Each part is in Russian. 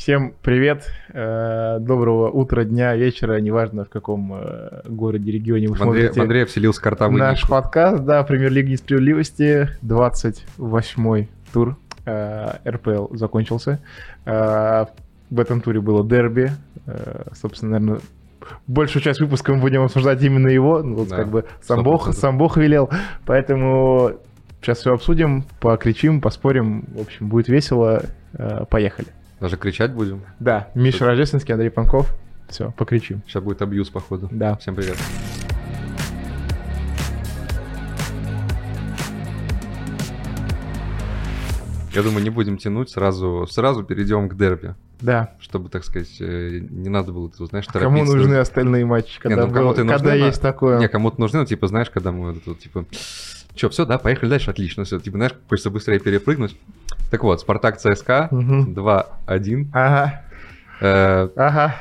Всем привет, э, доброго утра, дня, вечера, неважно в каком э, городе, регионе вы В Андрея, в смотрите. Андрея вселился картавый Наш ник. подкаст, да, Премьер-лиги несправедливости, 28-й тур э, РПЛ закончился. В этом туре было дерби, собственно, наверное, большую часть выпуска мы будем обсуждать именно его, ну, вот Да, как бы сам Бог, 100%. сам Бог велел, поэтому сейчас все обсудим, покричим, поспорим, в общем, будет весело, поехали. Даже кричать будем. Да, Миша Супер. Рождественский, Андрей Панков, все, покричим. Сейчас будет абьюз, походу. Да. Всем привет. Я думаю, не будем тянуть, сразу, сразу перейдем к дерби, Да, чтобы, так сказать, э, не надо было, тут, знаешь, кому торопиться. нужны остальные матчи, когда, ну, кому-то было- нужны, когда да. есть такое. Не, кому-то нужны, ну, типа, знаешь, когда мы тут, типа, что, все, да, поехали дальше, отлично, все, типа, знаешь, хочется быстрее перепрыгнуть. Так вот, Спартак ЦСКА Мгм. 2-1. Ага, Э, ага.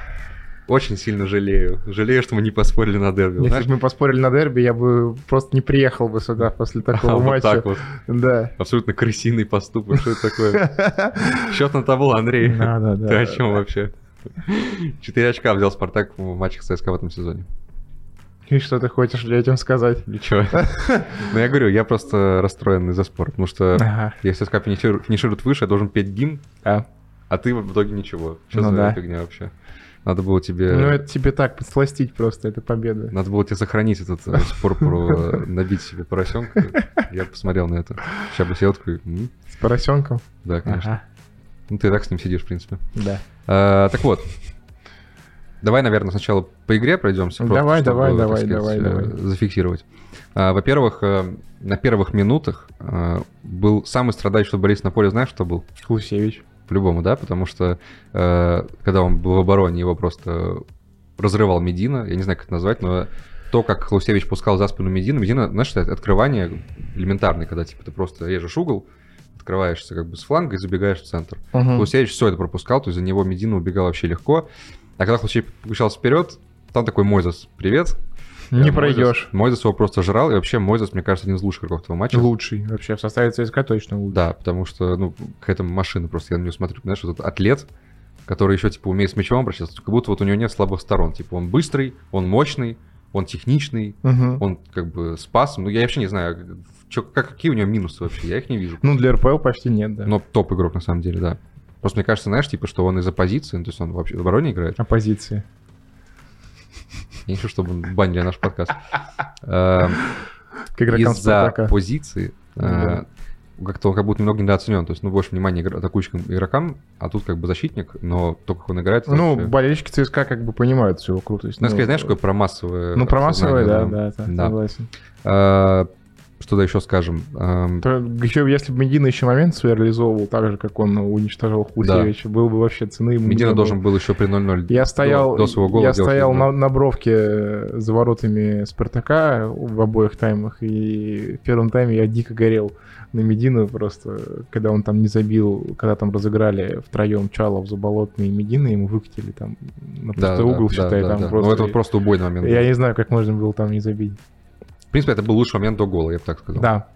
очень сильно жалею. Жалею, что мы не поспорили на дерби. Если знаешь? бы мы поспорили на дерби, я бы просто не приехал бы сюда после такого А, вот матча. так вот. Да. Абсолютно крысиный поступок. Что это такое? Счет на табло, Андрей. Да, да, да. Ты о чем вообще? Четыре очка взял Спартак в матчах ЦСКА в этом сезоне. И что ты хочешь этим сказать? Ничего. Ну, я говорю, я просто расстроен из-за спора, потому что Ага. если ЦСКА финиширует выше, я должен петь гимн, А. а ты в итоге ничего. Что Ну за да. фигня вообще? Надо было тебе... Ну, это тебе так, подсластить просто, это победа. Надо было тебе сохранить этот э, спор про э, набить себе поросенка. Я посмотрел на это. Сейчас бы сел такой, «М, С поросенком. да, конечно. Ага. Ну, ты и так с ним сидишь, в принципе. Да. А, так вот, давай, наверное, сначала по игре пройдемся. просто Давай, чтобы, давай, сказать, давай, э, давай. Зафиксировать. А, Во-первых, э, на первых минутах э, был самый страдающий футболист на поле, знаешь, что был? Хлусевич. По-любому, да, потому что когда он был в обороне, его просто разрывал Медина, я не знаю, как это назвать, но то, как Хлусевич пускал за спину Медина, Медина, знаешь, это открывание элементарное, когда типа ты просто режешь угол, открываешься как бы с фланга и забегаешь в центр. Мгм. Хлусевич все это пропускал, то есть за него Медина убегал вообще легко. А когда Хлусевич получался вперед, там такой Мойзес, привет. Не пройдешь. Мойзес, его просто жрал, и вообще Мойзес, мне кажется, один из лучших игроков этого матча. Лучший. Вообще в составе ЦСКА точно лучший. Да, потому что, ну, какая-то машина просто, я на нее смотрю, знаешь, вот этот атлет, который еще, типа, умеет с мячом обращаться, как будто вот у него нет слабых сторон. Типа, он быстрый, он мощный, он техничный, Мгм. он как бы спас. Ну, я вообще не знаю, чё, как, какие у него минусы вообще, я их не вижу. Ну, для РПЛ почти нет, да. Но топ-игрок, на самом деле, да. Просто мне кажется, знаешь, типа, что он из-за позиции, ну, то есть он вообще в обороне играет. Оппозиции. Я не хочу, чтобы банили наш подкаст. Эм, К игрокам Из-за позиции э, Да. как-то он как будто немного недооценен. То есть, ну, больше внимания игр- атакующим игрокам, а тут как бы защитник, но то, как он играет... Ну, вообще- болельщики ЦСКА как бы понимают всю его крутость. Ну, скорее, знаешь, такое про массовое... Ну, про массовое, да, да, да, Да. согласен. А, Что да еще скажем? Эм, То еще, если бы Медина еще момент свой реализовывал так же, как он уничтожил Хусевича, был бы вообще цены ему Медина должен был еще при 0-0 Я стоял, до, до своего гола я стоял на, на бровке за воротами Спартака в обоих таймах, и в первом тайме я дико горел на Медину просто, когда он там не забил, когда там разыграли втроем Чалов, Заболотный и Медина, ему выкатили там на Да, пустой да, угол, да, считай, да, там да. просто... Ну, это вот просто убойный момент. Я не знаю, как можно было там не забить. В принципе, это был лучший момент до гола, я бы так сказал. Да,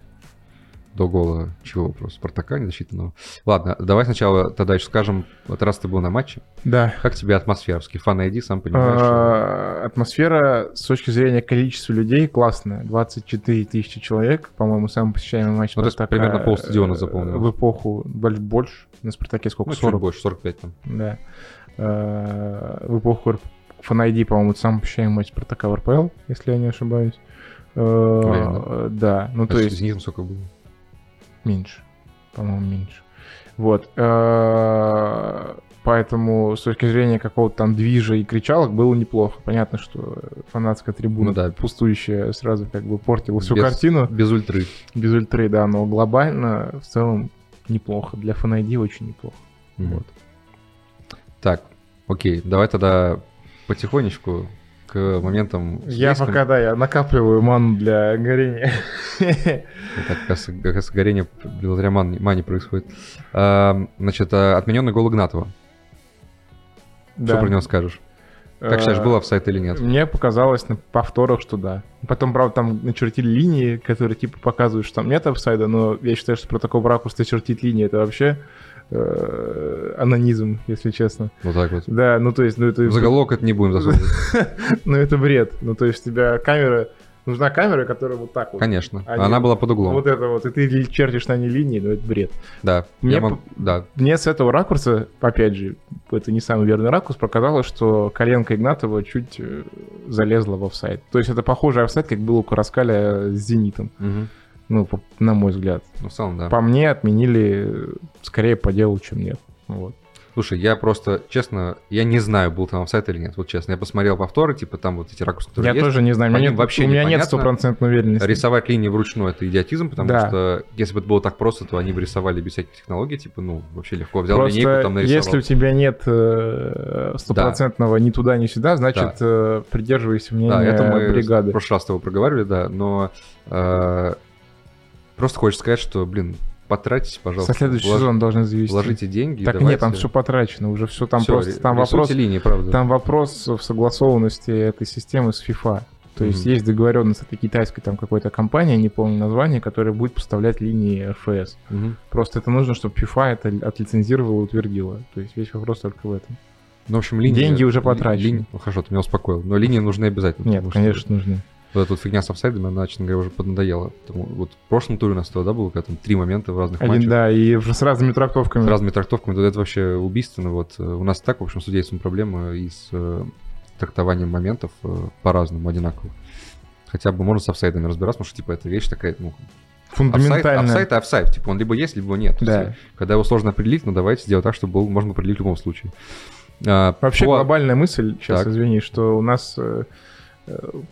До гола чего просто? Спартака не засчитанного. Ладно, давай сначала тогда еще скажем, вот раз ты был на матче, да. как тебе атмосфера? Фан ID, сам понимаешь. что- А, Атмосфера с точки зрения количества людей классная. 24 тысячи человек, по-моему, самый посещаемый матч Ну, Спартака, примерно полстадиона э, заполнилось. В эпоху боль- больше. На Спартаке сколько? Ну, чуть 40. больше, 45 там. Да. Э, В эпоху Фанайди, по-моему, самый посещаемый матч Спартака в РПЛ, если я не ошибаюсь. Э. Да, ну то есть Зенитом сколько было? Меньше. По-моему, меньше. Вот. Э, Поэтому с точки зрения какого-то там движа и кричалок было неплохо. Понятно, что фанатская трибуна Ну да. пустующая сразу как бы портила всю Без- картину. Без ультры. Без ультры, да, но глобально в целом неплохо. Для фанайди очень неплохо. Вот. Так, окей, давай тогда потихонечку к моментам... Я судейским. пока, да, я накапливаю ману для горения. Это как раз, как раз горение благодаря мане, мане происходит. А, значит, а, отмененный гол Игнатова. Что про него скажешь? Как считаешь, Э, был офсайд или нет? Мне показалось на повторах, что да. Потом, правда, там начертили линии, которые типа показывают, что там нет офсайда, но я считаю, что про такого ракурса чертить линии это вообще анонизм, если честно. Вот так вот. Да, ну то есть, ну это... Заголовок это не будем засовывать. Ну это бред. Ну то есть у тебя камера... Нужна камера, которая вот так вот. Конечно. А не Она была под углом. Вот это вот. И ты чертишь на ней линии, ну это бред. Да. Мне мог- Да. Мне с этого ракурса, опять же, это не самый верный ракурс, показалось, что коленка Игнатова чуть э, залезла в офсайд. То есть это похожий офсайд, как был у Караскаля с «Зенитом». Мгм. Ну, по- на мой взгляд. Ну, в целом, да. По мне отменили э, скорее по делу, чем нет. Вот. Слушай, я просто, честно, я не знаю, был там офсайт или нет. Вот честно, я посмотрел повторы, типа там вот эти ракурсы, которые Я есть. тоже не знаю, ним нет, вообще у меня нет стопроцентной уверенности. Рисовать линии вручную это идиотизм, потому Да. что если бы это было так просто, то они бы рисовали без всяких технологий, типа, ну, вообще легко взял Просто линейку, там нарисовал. если у тебя нет э, стопроцентного ни туда, ни сюда, значит, э, придерживайся мнения Да, это мы бригады. в прошлый раз с тобой проговаривали, да, но э, просто хочется сказать, что, блин, потратьте, пожалуйста. Со следующего влож- сезона должны завести. Вложите деньги. Так давайте. нет, там все потрачено, уже все там Всё, просто там вопрос, линии, правда. там вопрос в согласованности этой системы с FIFA. То есть Мгм. есть договоренность этой китайской там какой-то компанией, не помню название, которая будет поставлять линии РФС. Мгм. Просто это нужно, чтобы FIFA это отлицензировала и утвердила. То есть весь вопрос только в этом. Ну, в общем, линии... Деньги уже ли- потрачены. линии- ну, хорошо, ты меня успокоил. Но линии нужны обязательно. Нет, потому что конечно, нужны. Вот эта вот фигня с офсайдами, она, честно говоря, уже поднадоела. Потому, вот в прошлом туре у нас тогда было, когда там три момента в разных Один, матчах. да, и с разными трактовками. С разными трактовками, то это вообще убийственно. Вот э, у нас так, в общем, с судейством проблема и с э, трактованием моментов э, по-разному, одинаково. Хотя бы можно с офсайдами разбираться, потому что, типа, это вещь такая, ну, Фундаментально. офсайд и офсайд. Типа, он либо есть, либо его нет. Да. есть, Когда его сложно определить, ну, давайте сделать так, чтобы был, можно определить в любом случае. А, Вообще по- глобальная мысль, сейчас Так. извини, что у нас э, э,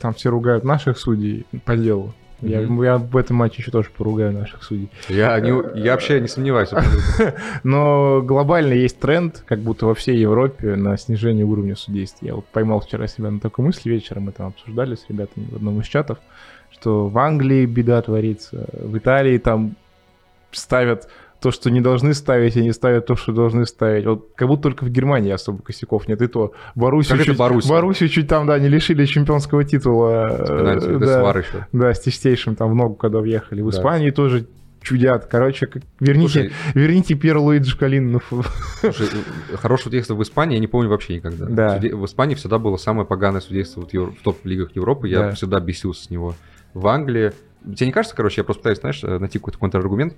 там все ругают наших судей по делу. Я, я в этом матче еще тоже поругаю наших судей. Я, не- я вообще не сомневаюсь. Но глобально есть тренд, как будто во всей Европе, на снижение уровня судейства. Я вот поймал вчера себя на такой мысли, вечером мы там обсуждали с ребятами в одном из чатов, что в Англии беда творится, в Италии там ставят то, что не должны ставить, и не ставят то, что должны ставить. Вот как будто только в Германии особо косяков нет. И то Боруссию Как это чуть, Боруссия? Боруссию чуть там, да, не лишили чемпионского титула. э, Пенальти, да, да, с чистейшим там в ногу, когда въехали. В Да. Испании тоже чудят. Короче, как- верните, Слушай, верните Пьер Луиджи Калин. Ну, Слушай, хорошего судейства в Испании я не помню вообще никогда. Да. Суде- В Испании всегда было самое поганое судейство Евро- в топ-лигах Европы. Я Да. всегда бесился с него. В Англии... Тебе не кажется, короче, я просто пытаюсь, знаешь, э, найти какой-то контраргумент,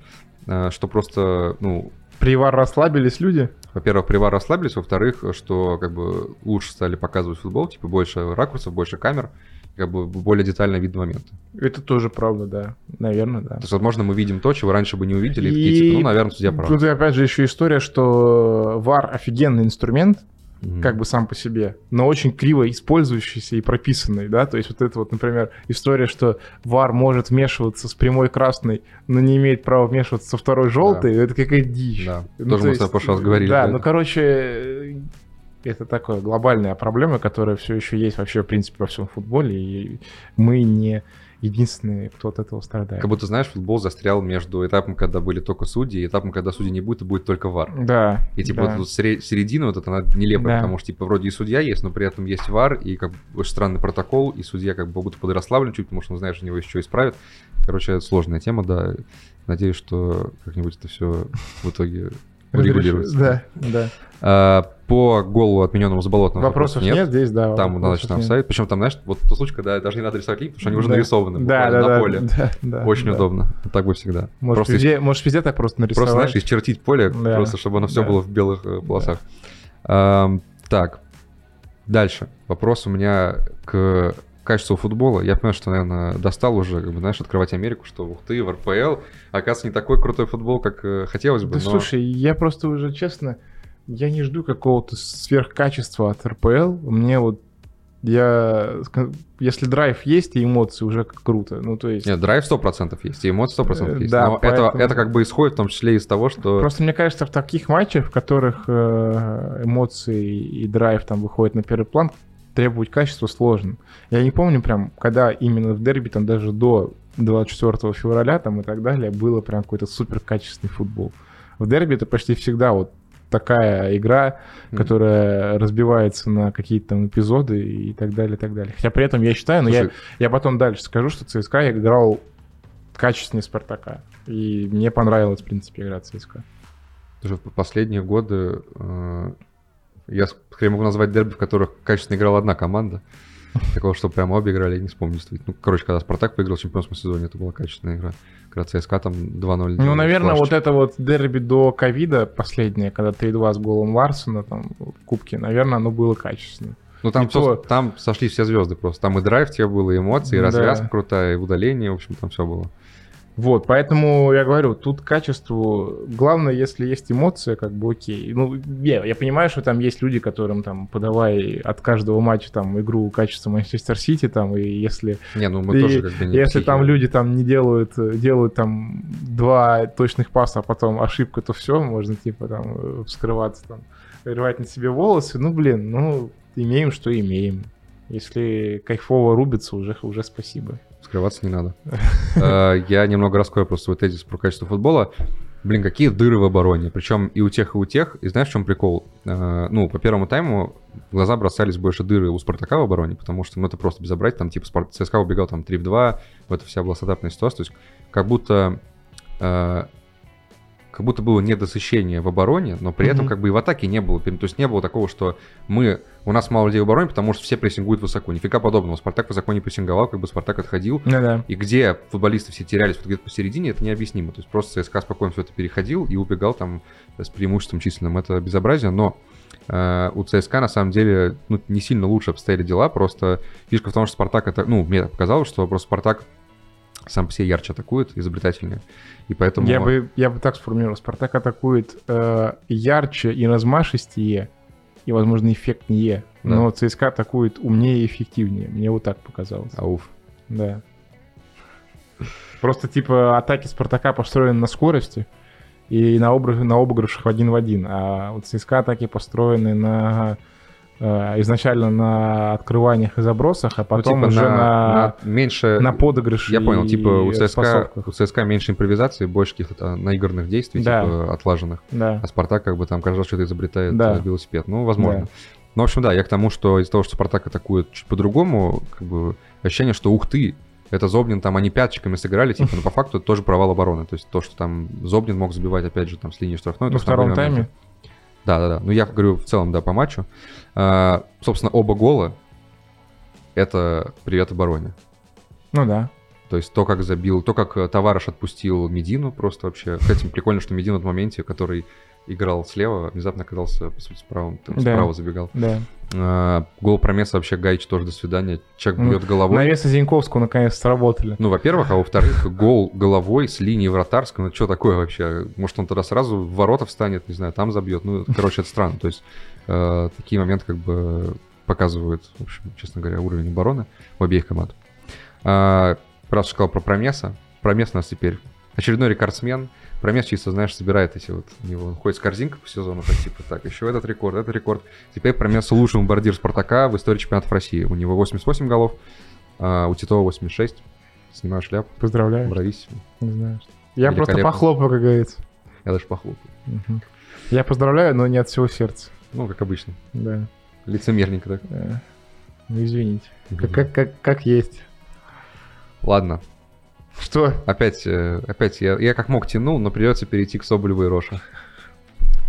э, что просто, ну, При ВАР расслабились люди. во-первых, привар расслабились, во-вторых, что как бы лучше стали показывать футбол, типа больше ракурсов, больше камер, как бы более детально видно моменты. Это тоже правда, да. Наверное, да. То есть, возможно, мы видим то, чего раньше бы не увидели, и, такие, И типа, ну, наверное, судья прав. Тут опять же еще история, что ВАР офигенный инструмент, Мгм. как бы сам по себе, но очень криво использующийся и прописанный, да, то есть вот это вот, например, история, что ВАР может вмешиваться с прямой красной, но не имеет права вмешиваться со второй желтой, это какая дичь. Да, Ну, тоже то мы с тобой прошлый раз говорили. Да, да. ну, короче, э, это такая глобальная проблема, которая все еще есть вообще, в принципе, во всем футболе, и мы не единственные, кто от этого страдает. Как будто, знаешь, футбол застрял между этапом, когда были только судьи, и этапом, когда судей не будет, и будет только вар. Да. И типа да. вот середина вот эта, она нелепая, Да. потому что типа вроде и судья есть, но при этом есть вар, и как бы очень странный протокол, и судья как бы будто подрасслаблен чуть, потому что он знает, что него еще исправят. Короче, это сложная тема, да. Надеюсь, что как-нибудь это все в итоге урегулируется. Да, да. А, по голу отмененному заболотному Вопросов нет. здесь, да. Там надо там нет. сайт. Причем там, знаешь, вот тот случай, когда даже не надо рисовать линии, потому что они уже Да. нарисованы Да, да, на да, поле. да, да, Очень да. удобно. Так бы всегда. Может, просто, везде, может, везде так просто нарисовать. просто, знаешь, исчертить поле, Да. просто чтобы оно все Да. было в белых э, полосах. Ам, так, дальше. Вопрос у меня к качеству футбола. Я понимаю, что, наверное, достал уже, как бы, знаешь, открывать Америку, что ух ты, в РПЛ, оказывается, не такой крутой футбол, как э, хотелось бы. Да но- слушай, я просто уже, честно, я не жду какого-то сверхкачества от РПЛ. Мне вот я... Если драйв есть и эмоции, уже как круто. Ну, то есть... Нет, драйв 100% есть, и эмоции 100% Э, есть. да, но поэтому- это, это как бы исходит в том числе из того, что... Просто мне кажется, в таких матчах, в которых э, эмоции и драйв там выходят на первый план, требовать качества сложно. Я не помню прям, когда именно в дерби, там даже до 24 февраля там и так далее, было прям какой-то супер качественный футбол. В дерби это почти всегда вот такая игра, Мгм. которая разбивается на какие-то там эпизоды и так далее, и так далее. Хотя при этом я считаю, но я, Слушай, я потом дальше скажу, что ЦСКА играл качественнее Спартака. И мне понравилась, в принципе, игра ЦСКА. Что в последние годы э, я скорее могу назвать дерби, в которых качественно играла одна команда. Такого, что прямо обе играли, я не вспомню. действительно. Ну, короче, когда Спартак выиграл в чемпионском сезоне, это была качественная игра. Когда ЦСКА там 2-0. Ну, наверное, вот это вот дерби до ковида последнее, когда 3-2 с голом Ларсона там в кубке, наверное, оно было качественно. Ну, там, то- там сошли все звезды просто. Там и драйв тебе было, и эмоции, и Да. развязка крутая, и удаление, в общем, там все было. Вот, поэтому я говорю, тут качеству, главное, если есть эмоция, как бы окей. Ну, я, я понимаю, что там есть люди, которым там подавай от каждого матча там игру качества Манчестер Сити, там, и если, Не, ну мы И тоже как бы не если психи. там люди там не делают, делают там два точных паса, а потом ошибка, то все, можно типа там э, вскрываться там, рвать на себе волосы, ну, блин, ну, имеем, что имеем. Если кайфово рубится, уже, уже спасибо. Скрываться не надо. Э, Я немного раскрою просто свой тезис про качество футбола. Блин, какие дыры в обороне. Причем и у тех, и у тех. И знаешь, в чем прикол? Э, Ну, по первому тайму в глаза бросались больше дыры у Спартака в обороне, потому что, ну, это просто безобразие. Там, типа, Спар- ЦСКА убегал там 3 в 2. Вот это вся была стандартная ситуация. То есть, как будто... Как будто было недосыщение в обороне, но при этом Мгм. как бы и в атаке не было. То есть не было такого, что мы... У нас мало людей в обороне, потому что все прессингуют высоко. Нифига подобного. Спартак высоко не прессинговал, как бы Спартак отходил. Ну да. И где футболисты все терялись вот где-то посередине, это необъяснимо. То есть просто ЦСКА спокойно все это переходил и убегал там с преимуществом численным. Это безобразие, но э, у ЦСКА на самом деле ну, не сильно лучше обстояли дела. Просто фишка в том, что Спартак это... Ну, мне так показалось, что просто Спартак сам по себе ярче атакует, изобретательнее. И поэтому... Я бы, я бы так сформулировал. Спартак атакует э, ярче и размашистее, и, возможно, эффектнее. Да. Но ЦСКА атакует умнее и эффективнее. Мне вот так показалось. Ауф. Да. Просто, типа, атаки Спартака построены на скорости и на, обры- на обыгрышах один в один. А вот ЦСКА атаки построены на изначально на открываниях и забросах, а Ну, потом типа уже на, на, на меньше... на подыгрыше Я понял, типа у ЦСКА, у ЦСКА меньше импровизации, больше каких-то наигранных действий, Да. типа отлаженных. Да. А Спартак как бы там каждый раз что-то изобретает Да. э, велосипед. Ну, возможно. Да. Ну, в общем, да, я к тому, что из-за того, что Спартак атакует чуть по-другому, как бы ощущение, что ух ты, это Зобнин, там они пятчиками сыграли, типа, но по факту это тоже провал обороны. То есть то, что там Зобнин мог забивать, опять же, там с линии штрафной. Там втором тайме. Да, да, да. Ну, я говорю в целом, да, по матчу. А, собственно, оба гола — это привет обороне. Ну да. То есть то, как забил, то, как э, товарищ отпустил Медину, просто вообще. Кстати, прикольно, что Медина в моменте, который играл слева, внезапно оказался по сути, справа, там, Да. справа забегал. Да. А, гол промеса вообще Гайч тоже до свидания. Человек Ну, бьет головой. Навесы Зиньковского наконец сработали. Ну, во-первых, а во-вторых, гол головой с линии вратарской. Ну, что такое вообще? Может, он тогда сразу в ворота встанет, не знаю, там забьет. Ну, короче, это странно. То есть, э, такие моменты как бы показывают, в общем, честно говоря, уровень обороны у обеих команд. А, раз сказал про Промеса. Промес у нас теперь очередной рекордсмен. Промес чисто, знаешь, собирает эти вот, у него он ходит с корзинкой по сезону, так типа, так, еще этот рекорд, этот рекорд. Теперь Промес лучший бомбардир Спартака в истории чемпионатов России. У него 88 голов, а у Титова 86. Снимаю шляпу. Поздравляю. Брависсимо. Не знаю. Я просто похлопаю, как говорится. Я даже похлопаю. Мгм. Я поздравляю, но не от всего сердца. Ну, как обычно. Да. Лицемерненько так. Да. Ну, извините. Как, как, как, как есть. Ладно. Что? Опять, э, опять я, я как мог тянул, но придется перейти к Соболеву и Роша.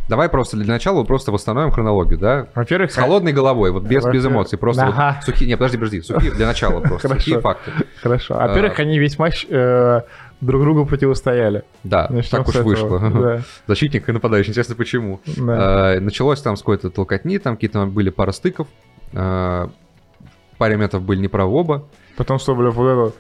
Давай просто для начала просто восстановим хронологию, да? Во-первых, С холодной головой, вот без, без Во-первых, эмоций, просто ага. вот сухие... Не, подожди, подожди, сухие для начала просто, Хорошо. сухие факты. Хорошо. Во-первых, А. они весь матч э, друг другу противостояли. Да, Начнем так уж вышло. Да, Защитник и нападающий, интересно почему. да. А, Началось там с какой-то толкотни, там какие-то были пара стыков, а, паре метров были неправы оба, Потом Соболев вот это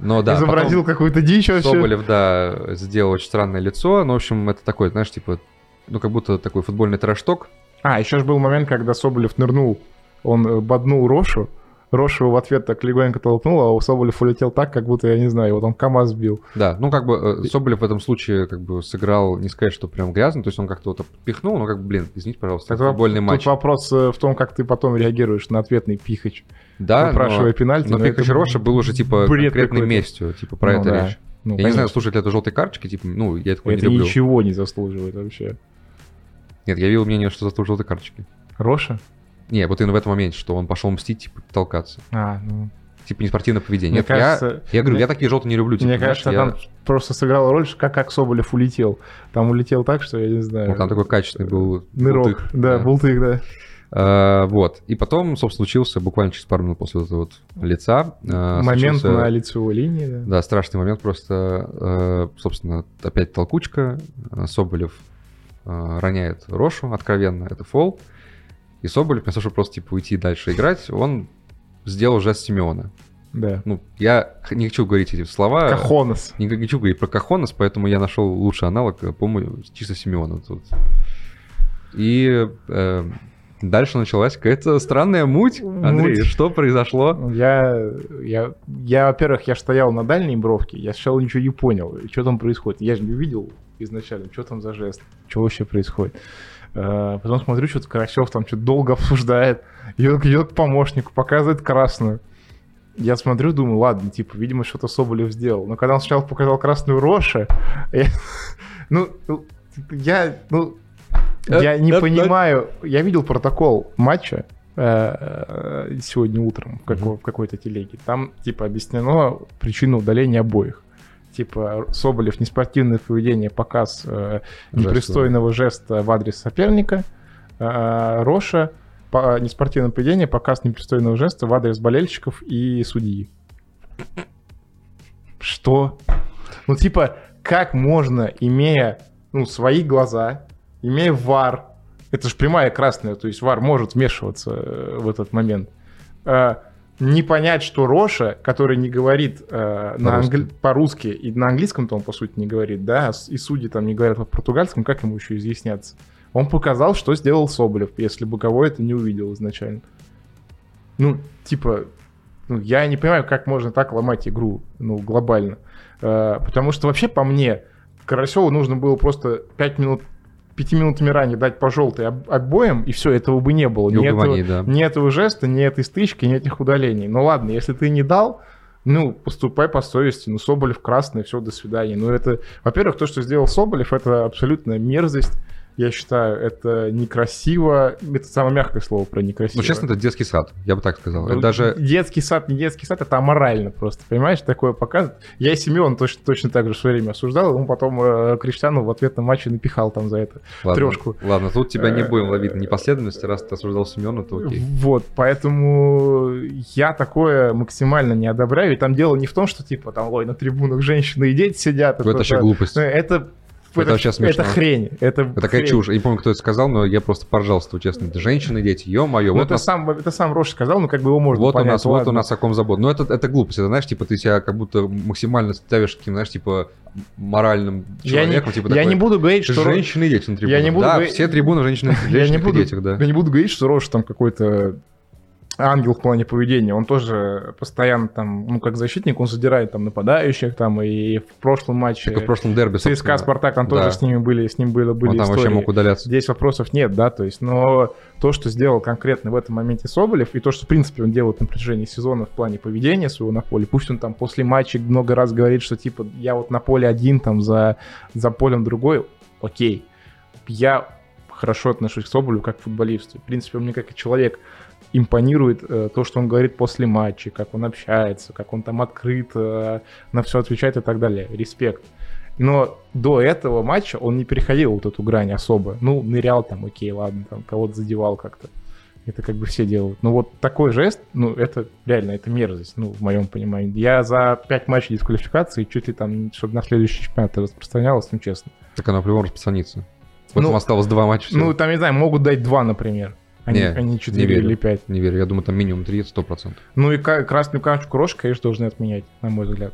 но да, потом- изобразил какую-то дичь вообще. Соболев, да, сделал очень странное лицо. Ну, в общем, это такой, знаешь, типа, ну, как будто такой футбольный трэш-ток. А, еще же был момент, когда Соболев нырнул. Он э, боднул Рошу. Роша его в ответ так легонько толкнул, а у Соболев улетел так, как будто, я не знаю, его там КамАЗ сбил. Да, ну, как бы э, Соболев в этом случае как бы сыграл, не сказать, что прям грязно, то есть он как-то вот пихнул, но как бы, блин, извините, пожалуйста, Так, футбольный тут матч. вопрос э, в том, как ты потом реагируешь на ответный пихач, Да, выпрашивая но, пенальти. но но Пикач Роша был уже, типа, конкретной местью, типа, про Ну это да. речь. Ну, я не знаю, конечно. слушать ли это желтой карточки, типа, ну, я такое Это не люблю. ничего не заслуживает вообще. Нет, я видел мнение, что за желтой карточки. Роша? Не, вот именно в этом моменте, что он пошел мстить, типа, толкаться. А, ну... типа неспортивное поведение. Мне Нет, я- кажется, я, говорю, мне- я такие желтые не люблю. типа, Мне кажется, я- там просто сыграла роль, как, как Соболев улетел. Там улетел так, что я не знаю. ну, там такой качественный был Нырок. бултых, да, бултык, да. А, вот. И потом, собственно, случился буквально через пару минут после этого вот лица. а, Момент случился- на лицевой линии, да. Да, страшный момент просто. э, Собственно, опять толкучка. э, Соболев э, роняет Рошу откровенно, это фол. И Соболев, вместо того, чтобы просто типа уйти дальше играть, он сделал жест Симеона. Да. Ну, я не хочу говорить эти слова. Кахонос. Не хочу говорить про Кахонос, поэтому я нашел лучший аналог, э, по-моему, чисто Симеона тут. И э, дальше началась какая-то странная муть. Андрей, Муть. что произошло? Я, я, я, во-первых, я стоял на дальней бровке, я сначала ничего не понял, что там происходит. Я же не видел изначально, что там за жест, что вообще происходит. Э, Потом смотрю, что-то Карасев там что-то долго обсуждает, идет, идет к помощнику, показывает красную. Я смотрю, думаю, ладно, типа, видимо, что-то Соболев сделал. Но когда он сначала показал красную Роше, я- ну, ну, я, ну, я не Э, э, э. понимаю. Я видел протокол матча э, э, сегодня утром в, како- в какой-то телеге. Там, типа, объяснено причину удаления обоих. Типа, Соболев неспортивное поведение, показ э, непристойного жеста в адрес соперника. Роша по, неспортивное поведение, показ непристойного жеста в адрес болельщиков и судьи. Что? Ну, типа, как можно, имея ну, свои глаза, имея вар, это же прямая красная, то есть вар может вмешиваться э, в этот момент, э, не понять, что Роша, который не говорит э, на По-русски. англи- по-русски, и на английском-то он, по сути, не говорит, да, а и судьи там не говорят по-португальскому, как ему еще изъясняться? Он показал, что сделал Соболев, если Боковой это не увидел изначально. Ну, типа, ну, я не понимаю, как можно так ломать игру, ну, глобально. Э, потому что вообще, по мне, Карасеву нужно было просто 5 минут, 5 минутами ранее дать по желтой об- обоим, и все, этого бы не было. И Ни этого, да. ни этого жеста, ни этой стычки, ни этих удалений. Ну ладно, если ты не дал, ну, поступай по совести. Ну, Соболев красный, все, до свидания. Ну, это, во-первых, то, что сделал Соболев, это абсолютная мерзость. Я считаю, это некрасиво. Это самое мягкое слово про некрасиво. Ну, честно, это детский сад, я бы так сказал. Это Ну, даже Детский сад, не детский сад, это аморально просто, понимаешь, такое показывает. Я и Семен точно, точно так же в свое время осуждал, ему потом э, Криштиану в ответном матче напихал там за это. ладно, трешку. Ладно, тут тебя не Э, будем ловить на непоследовательности, раз ты осуждал Семена, то окей. Вот, поэтому я такое максимально не одобряю. И там дело не в том, что типа там, ой, на трибунах женщины и дети сидят. Ну, это вообще глупость. Ну, Это, Это смешно. Это хрень. Это, Это такая хрень. чушь. Я не помню, кто это сказал, но я просто поржал, что честно. Это женщины, дети, ё-моё. Ну, Вот, это, нас, сам, это сам Рош сказал, ну как бы его можно вот у понять. нас, вот у нас о ком забот. Но это, это глупость. Это, знаешь, типа, ты себя как будто максимально ставишь таким, знаешь, типа, моральным Я не, человеком. типа, я такой, не буду говорить, что... Женщины и дети на трибунах. Я не буду да, говорить- все трибуны женщины, Я не женщины и буду, детях, да. я не буду говорить, что Рош там какой-то ангел в плане поведения. Он тоже постоянно там, ну, как защитник, он задирает там нападающих там, и в прошлом матче Как в прошлом дерби, ЦСКА. Спартак, там Да. тоже с ними были, с ним было, были Он там вообще истории. мог удаляться. Здесь вопросов нет, да, то есть, но то, что сделал конкретно в этом моменте Соболев, и то, что, в принципе, он делает на протяжении сезона в плане поведения своего на поле, пусть он там после матча много раз говорит, что, типа, я вот на поле один, там, за, за полем другой, окей. Я хорошо отношусь к Соболю как к футболисту. В принципе, он мне как и человек импонирует э, то, что он говорит после матча, как он общается, как он там открыт, э, на все отвечает и так далее. Респект. Но до этого матча он не переходил вот эту грань особо. Ну, нырял там, окей, ладно, там кого-то задевал как-то. Это как бы все делают. Но вот такой жест, ну, это реально, это мерзость, ну, в моем понимании. Я за пять матчей дисквалификации чуть ли там, чтобы на следующий чемпионат распространялось, ну, честно. Так оно по-любому распространится. Вот Ну, осталось два матча. всего. Ну, там, не знаю, могут дать два, например. Они, Не, они не 4 верю. или 5. Не верю, я думаю, там минимум 3, это 100%. Ну и красную карточку Рош, конечно, должны отменять, на мой взгляд.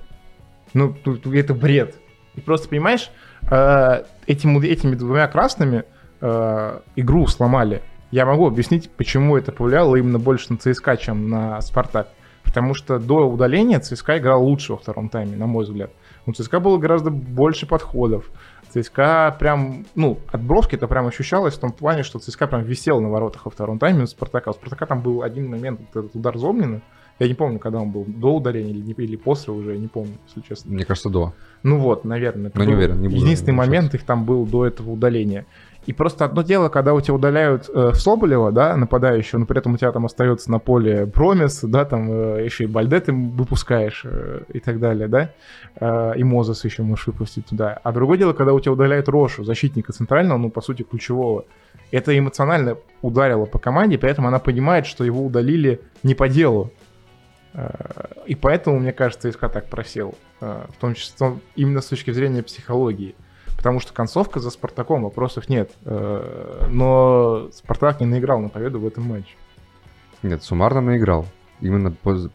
Ну, тут- тут это бред. И просто, понимаешь, э, этим, этими двумя красными э, игру сломали. Я могу объяснить, почему это повлияло именно больше на ЦСКА, чем на Спартак. Потому что до удаления ЦСКА играл лучше во втором тайме, на мой взгляд. У ЦСКА было гораздо больше подходов. ЦСКА прям, ну, от бровки это прям ощущалось в том плане, что ЦСКА прям висел на воротах во втором тайме у Спартака. У Спартака там был один момент, вот этот удар Зомнина. Я не помню, когда он был, до удаления или, или после уже, я не помню, если честно. Мне кажется, до. Ну вот, наверное. Но не уверен, не буду Единственный момент их там был до этого удаления. И просто одно дело, когда у тебя удаляют э, Соболева, да, нападающего, но при этом у тебя там остается на поле Промис, да, там э, еще и Бальде ты выпускаешь э, и так далее, да, э, и Мозес еще можешь выпустить туда. А другое дело, когда у тебя удаляют Рошу, защитника центрального, ну, по сути, ключевого. Это эмоционально ударило по команде, при этом она понимает, что его удалили не по делу. Э, и поэтому, мне кажется, СК так просел. Э, в том числе именно с точки зрения психологии. Потому что концовка за Спартаком, вопросов нет. Э, но Спартак не наиграл на победу в этом матче. Нет, суммарно наиграл. Именно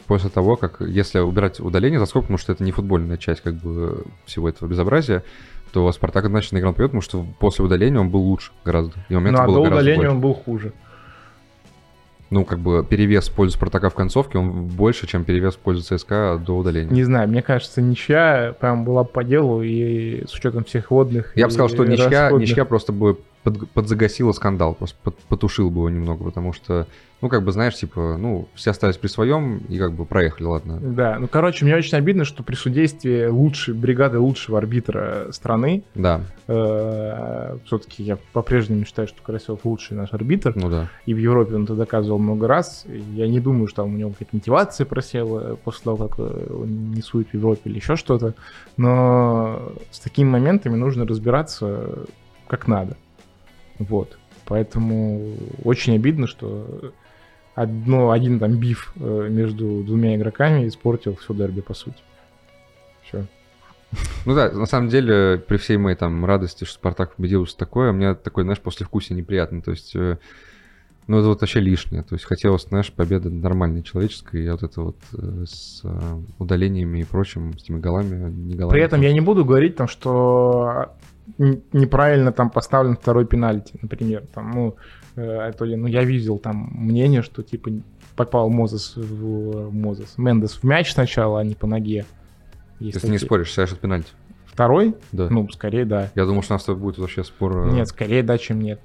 после того, как, если убирать удаление за сколько, потому что это не футбольная часть как бы всего этого безобразия, то Спартак однозначно наиграл на победу, потому что после удаления он был лучше гораздо. И ну, а до удаления больше. он был хуже ну, как бы перевес в пользу Спартака в концовке, он больше, чем перевес в пользу ЦСКА до удаления. Не знаю, мне кажется, ничья прям была по делу, и с учетом всех водных. Я бы сказал, что ничья, ничья просто бы под, подзагасила скандал, просто под, потушил бы его немного, потому что ну, как бы, знаешь, типа, ну, все остались при своем и как бы проехали, ладно. Да, ну, короче, мне очень обидно, что при судействе лучшей бригады лучшего арбитра страны, да. Э, все-таки я по-прежнему считаю, что Карасев лучший наш арбитр. Ну да. И в Европе он это доказывал много раз. Я не думаю, что там у него какая-то мотивация просела после того, как э, он не сует в Европе или еще что-то. Но с такими моментами нужно разбираться как надо. Вот. Поэтому очень обидно, что одно, один там биф э, между двумя игроками испортил все дерби, по сути. Все. Ну да, на самом деле, при всей моей там радости, что Спартак победил, что такое, у меня такой, знаешь, после вкуса неприятно. То есть, э, ну это вот вообще лишнее. То есть хотелось, знаешь, победа нормальная, человеческая, и вот это вот э, с удалениями и прочим, с этими голами, не голами. При этом я не буду говорить там, что неправильно там поставлен второй пенальти, например. Там, ну, Э, то ли, ну, я видел там мнение, что, типа, попал Мозес в Мозес, Мендес в мяч сначала, а не по ноге. Есть Если такие. не споришь, считаешь это пенальти? Второй? Да. Ну, скорее, да. Я думал, что у нас будет вообще спор... Э, нет, скорее да, чем нет.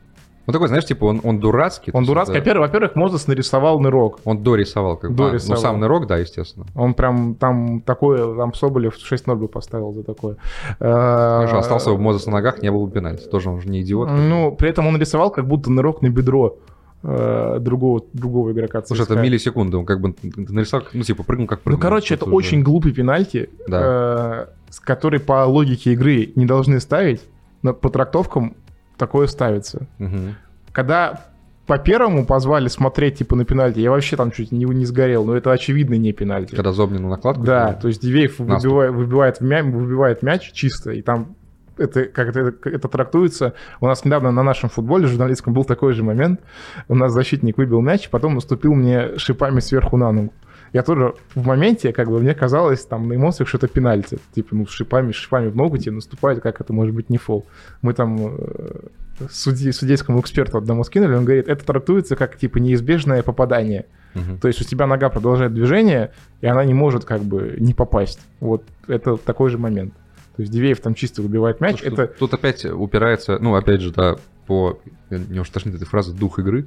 Ну, такой, знаешь, типа, он, он дурацкий. Он дурацкий. Да. Во-первых, Мозес нарисовал нырок. Он дорисовал, как бы. А, ну, сам нырок, да, естественно. Он прям там такое, там Соболев 6-0 бы поставил за такое. Конечно, остался бы Мозес на ногах, не был бы пенальти. Тоже он же не идиот. Ну, при этом он нарисовал как будто нырок на бедро э, другого, другого игрока ЦСКА. Слушай, это миллисекунды, он как бы нарисовал, ну, типа, прыгнул как прыгнул. Ну, короче, это уже... очень глупый пенальти, да. э, который по логике игры не должны ставить, но по трактовкам такое ставится. Угу. Когда по первому позвали смотреть типа на пенальти, я вообще там чуть не, не сгорел, но это очевидно не пенальти. Когда Зобнину накладку? Да, то есть Дивеев выбивает, выбивает, мяч, выбивает мяч чисто, и там это, как это, это трактуется. У нас недавно на нашем футболе журналистском был такой же момент. У нас защитник выбил мяч, потом наступил мне шипами сверху на ногу. Я тоже в моменте, как бы, мне казалось, там, на эмоциях, что это пенальти. Типа, ну, шипами, шипами в ногу тебе наступает, как это может быть не фол. Мы там э, судьи, судейскому эксперту одному скинули, он говорит, это трактуется как, типа, неизбежное попадание. Угу. То есть у тебя нога продолжает движение, и она не может, как бы, не попасть. Вот это такой же момент. То есть Дивеев там чисто выбивает мяч. Слушай, это... тут, тут опять упирается, ну, опять же, да, по, мне уж тошнит этой фразы, дух игры,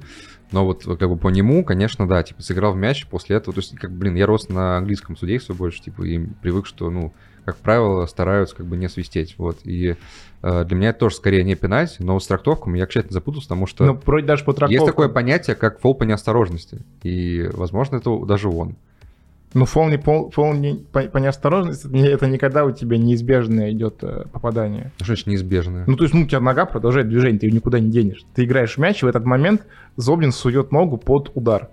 но вот как бы по нему, конечно, да, типа сыграл в мяч после этого, то есть, как, блин, я рос на английском судействе больше, типа, и привык, что, ну, как правило, стараются как бы не свистеть, вот, и э, для меня это тоже скорее не пенальти, но с трактовками я тщательно запутался, потому что... Ну, вроде даже по трактовкам. Есть такое понятие, как фол по неосторожности, и, возможно, это даже он. Ну, фол, не, фол, фол не, по, по неосторожности, это никогда у тебя неизбежное идет э, попадание. Что значит неизбежное? Ну, то есть, ну, у тебя нога продолжает движение, ты ее никуда не денешь. Ты играешь в мяч, и в этот момент Зоблин сует ногу под удар.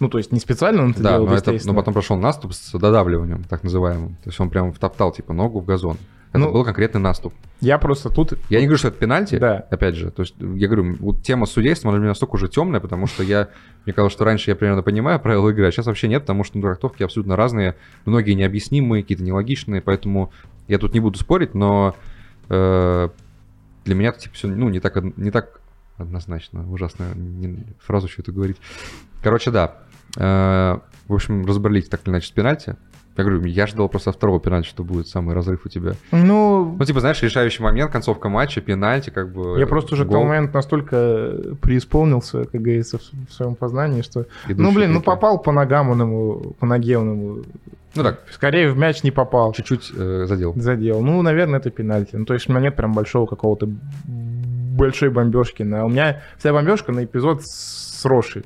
Ну, то есть не специально он это да, делал, но, это, но потом прошел наступ с додавливанием, так называемым. То есть он прям втоптал, типа, ногу в газон. Это ну, был конкретный наступ. Я просто тут... Я не говорю, что это пенальти, да. опять же. То есть я говорю, вот тема с судейством, она для меня настолько уже темная, потому что я... Мне казалось, что раньше я примерно понимаю правила игры, а сейчас вообще нет, потому что ну, трактовки абсолютно разные, многие необъяснимые, какие-то нелогичные, поэтому я тут не буду спорить, но э, для меня это типа все, ну, не так, не так однозначно. Ужасно не, фразу что-то говорить. Короче, да. Э, в общем, разобрались так или иначе с пенальти. Я говорю, я ждал просто второго пенальти, что будет самый разрыв у тебя. Ну, ну типа, знаешь, решающий момент, концовка матча, пенальти, как бы... Я просто уже гол. к тому моменту настолько преисполнился, как говорится, в своем познании, что... Идущий ну, блин, ну попал по ногам он ему, по ноге он ему... Ну так. Скорее в мяч не попал. Чуть-чуть э, задел. Задел. Ну, наверное, это пенальти. Ну, то есть у меня нет прям большого какого-то большой бомбежки. На... У меня вся бомбежка на эпизод с Рошей.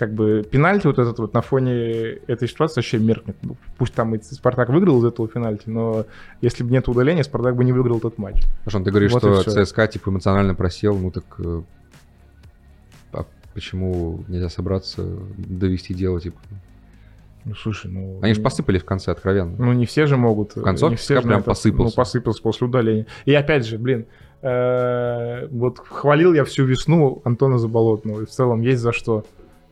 Как бы пенальти вот этот вот на фоне этой ситуации вообще меркнет. Ну, Пусть там и Спартак выиграл из этого пенальти, но если бы нет удаления, Спартак бы не выиграл этот матч. Хорошо, ты говоришь, Вот что. ЦСКА типа эмоционально просел, ну так э, а почему нельзя собраться, довести дело, типа? Ну, слушай, ну... Они же ну, посыпались в конце откровенно. Ну, не все же могут. В концовке не все же прям это- посыпался. Ну, посыпался после удаления. И опять же, блин, э, вот хвалил я всю весну Антона Заболотного, и в целом есть за что.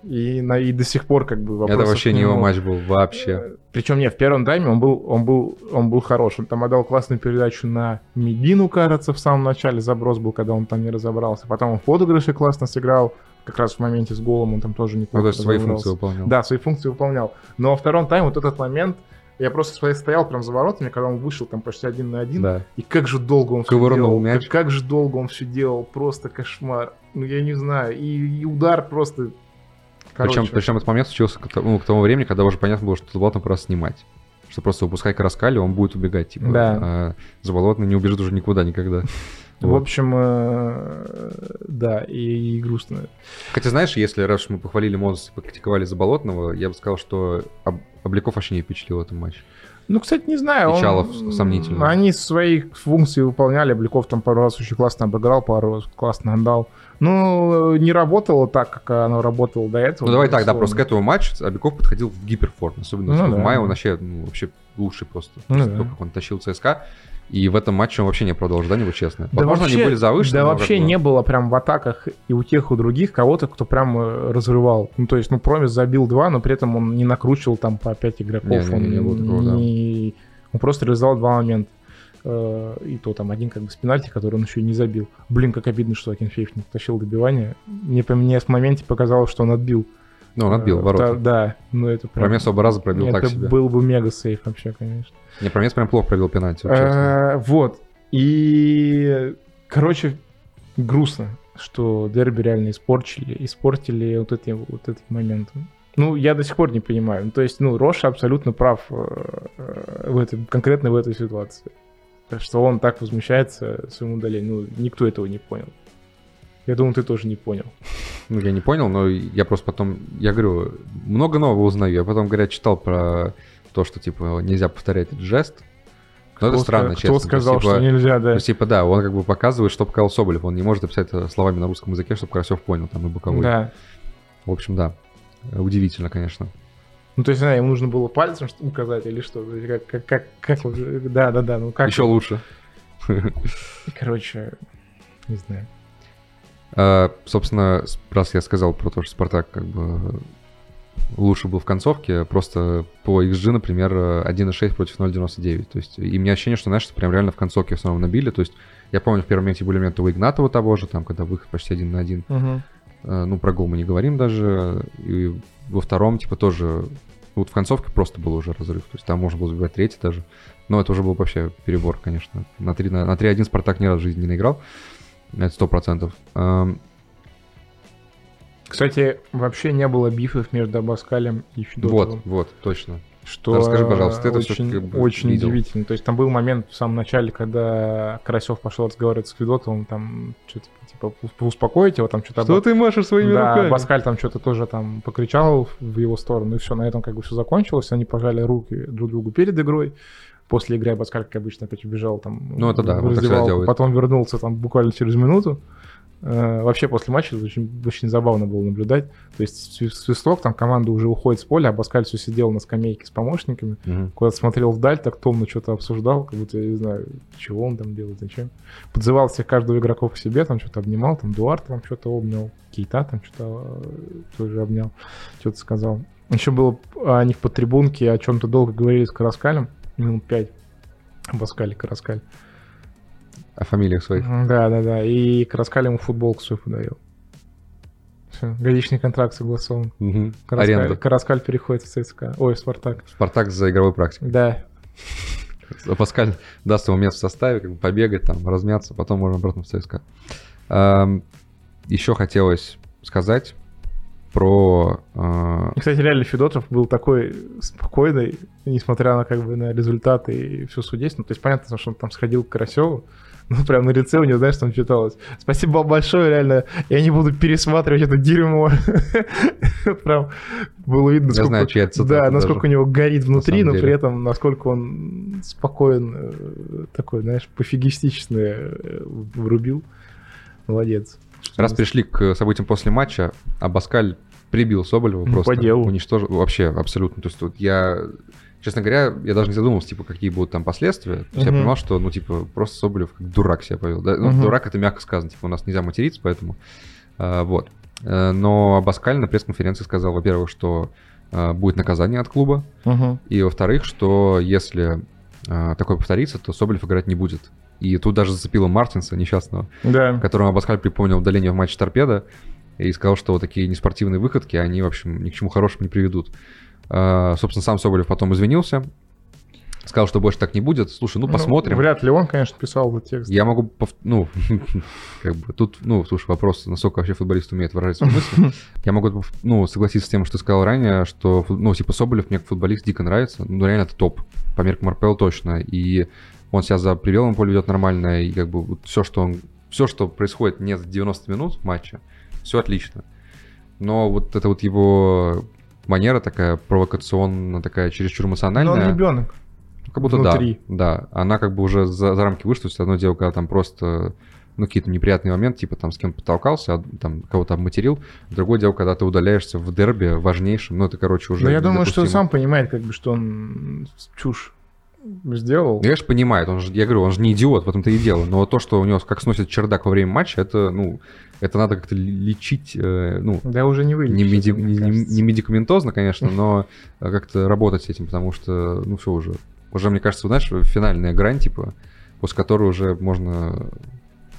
И, на, и до сих пор как бы Это вопросов вообще не его матч был вообще. Причем нет, в первом тайме он был, он был, он был хорош. Он там отдал классную передачу на Медину, кажется, в самом начале заброс был, когда он там не разобрался. Потом он в подыгрыше классно сыграл. Как раз в моменте с голом он там тоже Ну, неплохо то есть свои функции выполнял. Да, свои функции выполнял. Но во втором тайме вот этот момент, я просто стоя- стоял прям за воротами, когда он вышел там почти один на один. Да. И как же долго он все Ковырнул делал. мяч. Как, как же долго он все делал. Просто кошмар. Ну, я не знаю. И, и удар просто... Короче, Причем, причем этот момент случился к, тому- к тому времени, когда уже понятно было, что Заболотный просто снимать. Что просто выпускай Караскали, он будет убегать, типа. Да. А Заболотный не убежит уже никуда никогда. В общем, э, да, и, и грустно. Хотя, знаешь, если раз мы похвалили Монс, покритиковали Заболотного, я бы сказал, что Об- Обликов вообще не впечатлил в этом матче. Ну, кстати, не знаю. он- Печалов сомнительно. Они свои функции выполняли. Обликов там пару раз очень классно обыграл, пару раз классно отдал. Ну, не работало так, как оно работало до этого. Ну, давай так, да, просто к этому матчу Обликов подходил в гиперформ. Особенно Ну в да. мае он вообще, ну, вообще лучший просто. Ну да. то, как он тащил ЦСКА. И в этом матче он вообще не оправдал ожидания, вот честно. Да Возможно, вообще, они были завышены. Да вообще не было прям в атаках и у тех, и у других кого-то, кто прям э, разрывал. Ну, то есть, ну, Промис забил два, но при этом он не накручивал там по пять игроков. Не, он, не, не такого, да. не- он просто реализовал два момента. Э, И то там один как бы с пенальти, который он еще и не забил. Блин, как обидно, что Акинфеев не тащил добивание. Мне, мне в моменте показалось, что он отбил. Ну, он отбил Э, ворота. та- Да, ну это прям... Промес оба раза пробил это так себе. был бы мега сейф вообще, конечно. Не, Промес прям плохо пробил пенальти. Э, Вот. И, короче, грустно, что дерби реально испорчили, испортили вот эти вот эти моменты. Ну, я до сих пор не понимаю. Ну, то есть, ну, Роша абсолютно прав э, э, в этом, конкретно в этой ситуации. Что он так возмущается своему удалению. Ну, никто этого не понял. Я думаю, ты тоже не понял. Ну, я не понял, но я просто потом, я говорю, много нового узнаю. Я потом, говорят, читал про то, что, типа, нельзя повторять этот жест. Но это Кто странно, ска- честно. Кто То есть, сказал, типа, что нельзя, То да? есть, типа, да, он как бы показывает, что показал Соболев. Он не может описать это словами на русском языке, чтобы Карасев понял, там, и боковой. Да. В общем, да. Удивительно, конечно. Ну, то есть, знаю, ему нужно было пальцем указать или что? То Как, как, как, как уже- да, да, да, ну как? Еще лучше. Короче, не знаю. А, собственно, раз я сказал про то, что Спартак как бы лучше был в концовке, просто по XG, например, э, 1.6 против 0.99. То есть, и у меня ощущение, что, знаешь, что прям реально в концовке в основном набили. То есть, я помню, в первом моменте были моменты у Игнатова того же, там, когда выход почти один на один. Мгм. Э, Ну, про гол мы не говорим даже. И во втором, типа, тоже... Вот в концовке просто был уже разрыв. То есть там можно было забивать третий даже. Но это уже был вообще перебор, конечно. На 3 на, на 3-1 Спартак ни разу в жизни не наиграл. Это сто процентов. Кстати, вообще не было бифов между Абаскалем и Федотовым. Вот, вот, точно. Что Расскажи, пожалуйста, ты это очень, всё-таки как бы очень видел. удивительно. То есть там был момент в самом начале, когда Карасев пошел разговаривать с Федотовым, там что-то типа «Ус- успокоить его, там что-то... ты машешь своими да, Баскаль там что-то тоже там покричал в его сторону, и все, на этом как бы все закончилось. Они пожали руки друг другу перед игрой. После игры Баскаль, как обычно, опять убежал там Ну, это да, он так делает. Потом вернулся там буквально через минуту. Э, Вообще после матча это очень, очень забавно было наблюдать. То есть сви- свисток, там команда уже уходит с поля, а Баскаль все сидел на скамейке с помощниками, Мгм. куда-то смотрел вдаль, так томно что-то обсуждал, как будто, я не знаю, чего он там делает, зачем. Подзывал всех каждого игроков к себе, там что-то обнимал, там Дуарт там что-то обнял, Кейта там что-то э, тоже обнял, что-то сказал. Еще было, они в подтрибунке о чем-то долго говорили с Караскалем, минут пять. Баскаль и Караскаль. О фамилиях своих. Да, да, да. И Караскаль ему футболку свою подарил. Все, годичный контракт согласован. Мгм. Караскаль, Аренда. Караскаль переходит в ЦСКА. Ой, в Спартак. Спартак за игровой практикой. Да. А Паскаль даст ему место в составе, как бы побегать, там, размяться, потом можно обратно в ЦСКА. Еще хотелось сказать про... э, кстати, реально Федотов был такой спокойный, несмотря на как бы на результаты и все судейство. То есть понятно, что он там сходил к Карасеву, Ну, прям на лице у него, знаешь, там читалось. Спасибо вам большое, реально. Я не буду пересматривать это дерьмо. Прям было видно, Я знаю, чья Да, насколько у него горит внутри, но при этом насколько он спокоен, э, такой, знаешь, пофигистичный э, врубил. Молодец. Раз пришли к событиям после матча, Абаскаль прибил Соболева Ну, просто. по делу. Уничтожил. Вообще, абсолютно. То есть вот я... Честно говоря, я даже не задумывался, типа, какие будут там последствия. То есть я Мгм. понимал, что, ну, типа, просто Соболев как дурак себя повел. Да? Ну, Мгм. дурак это мягко сказано, типа, у нас нельзя материться, поэтому... а, вот. Э, Но Абаскаль на пресс-конференции сказал, во-первых, что а, будет наказание от клуба, Мгм. и во-вторых, что если а, такое повторится, то Соболев играть не будет. И тут даже зацепило Мартинса, несчастного, Да. которому Абаскаль припомнил удаление в матче торпеда и сказал, что вот такие неспортивные выходки, они, в общем, ни к чему хорошему не приведут. А, собственно, сам Соболев потом извинился, сказал, что больше так не будет. Слушай, ну посмотрим. вряд ли он, конечно, писал этот текст. Я могу, пов- ну, как бы тут, ну, слушай, вопрос, насколько вообще футболист умеет выражать свои мысли. Я могу, ну, согласиться с тем, что ты сказал ранее, что, ну, типа, Соболев мне как футболист дико нравится. Ну, реально, это топ. По меркам РПЛ точно. И он себя за привелом поле ведет нормально. И как бы все, что он, все, что происходит не за 90 минут матча, все отлично. Но вот это вот его манера такая провокационно такая чересчур Но эмоциональная. он ребенок. Как будто Внутри. да, да. Она как бы уже за, за рамки вышла. Есть одно дело, когда там просто ну, какие-то неприятные моменты, типа там с кем-то потолкался, а, там кого-то обматерил. Другое дело, когда ты удаляешься в дерби важнейшем, ну, это, короче, уже Но я думаю, что он сам понимает, как бы, что он чушь сделал. Ну, Я же понимаю, он же, я говорю, он же не идиот, в этом-то и дело. Но то, что у него как сносит чердак во время матча, это, ну, это надо как-то лечить, э, ну, Да уже не выйдет. не, меди- не- не- медикаментозно, конечно, но как-то работать с этим, потому что, ну, все уже. Уже, мне кажется, знаешь, финальная грань, типа, после которой уже можно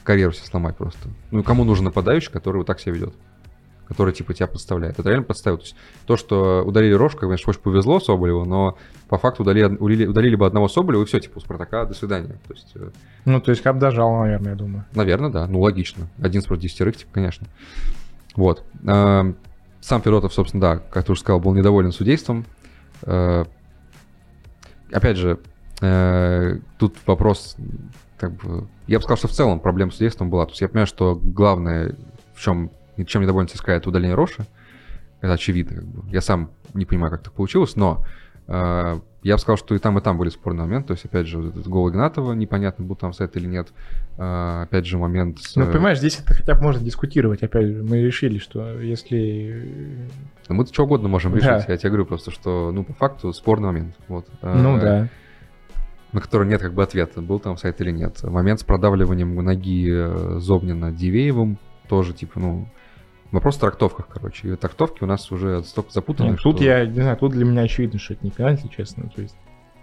карьеру себе сломать просто. Ну, кому нужен нападающий, который вот так себя ведет? Который, типа, тебя подставляет. Это реально подставил. То есть то, что удалили Рожка, конечно, очень повезло Соболеву, но по факту удалили, удалили, удалили бы одного Соболева, и все, типа, у Спартака, до свидания. То есть, э, Ну, то есть как дожал, наверное, я думаю. Наверное, да. Ну, логично. Один против десятерых, типа, конечно. Вот. Эм, Сам Федотов, собственно, да, как ты уже сказал, был недоволен судейством. Э, Опять же, э, тут вопрос, как бы... Я бы сказал, что в целом проблема с судейством была. То есть я понимаю, что главное, в чем, чем недоволен ЦСКА, это удаление Роши. Это очевидно, как бы. Я сам не понимаю, как так получилось, но э, я бы сказал, что и там, и там были спорные моменты. То есть, опять же, вот этот гол Игнатова, непонятно, был там сайт или нет. Э, опять же, момент с... Ну, э, понимаешь, здесь это хотя бы можно дискутировать. Опять же, мы решили, что если... Ну, Мы что угодно можем решить. Да. Я тебе говорю просто, что, ну, по факту, спорный момент. Вот. Ну Э, да. На который нет как бы ответа, был там сайт или нет. Момент с продавливанием ноги э, Зобнина Дивеевым тоже, типа, ну, вопрос в трактовках, короче. И трактовки у нас уже столько запутаны, Нет, тут что- я, не знаю, тут для меня очевидно, что это не пенальти, честно. То есть,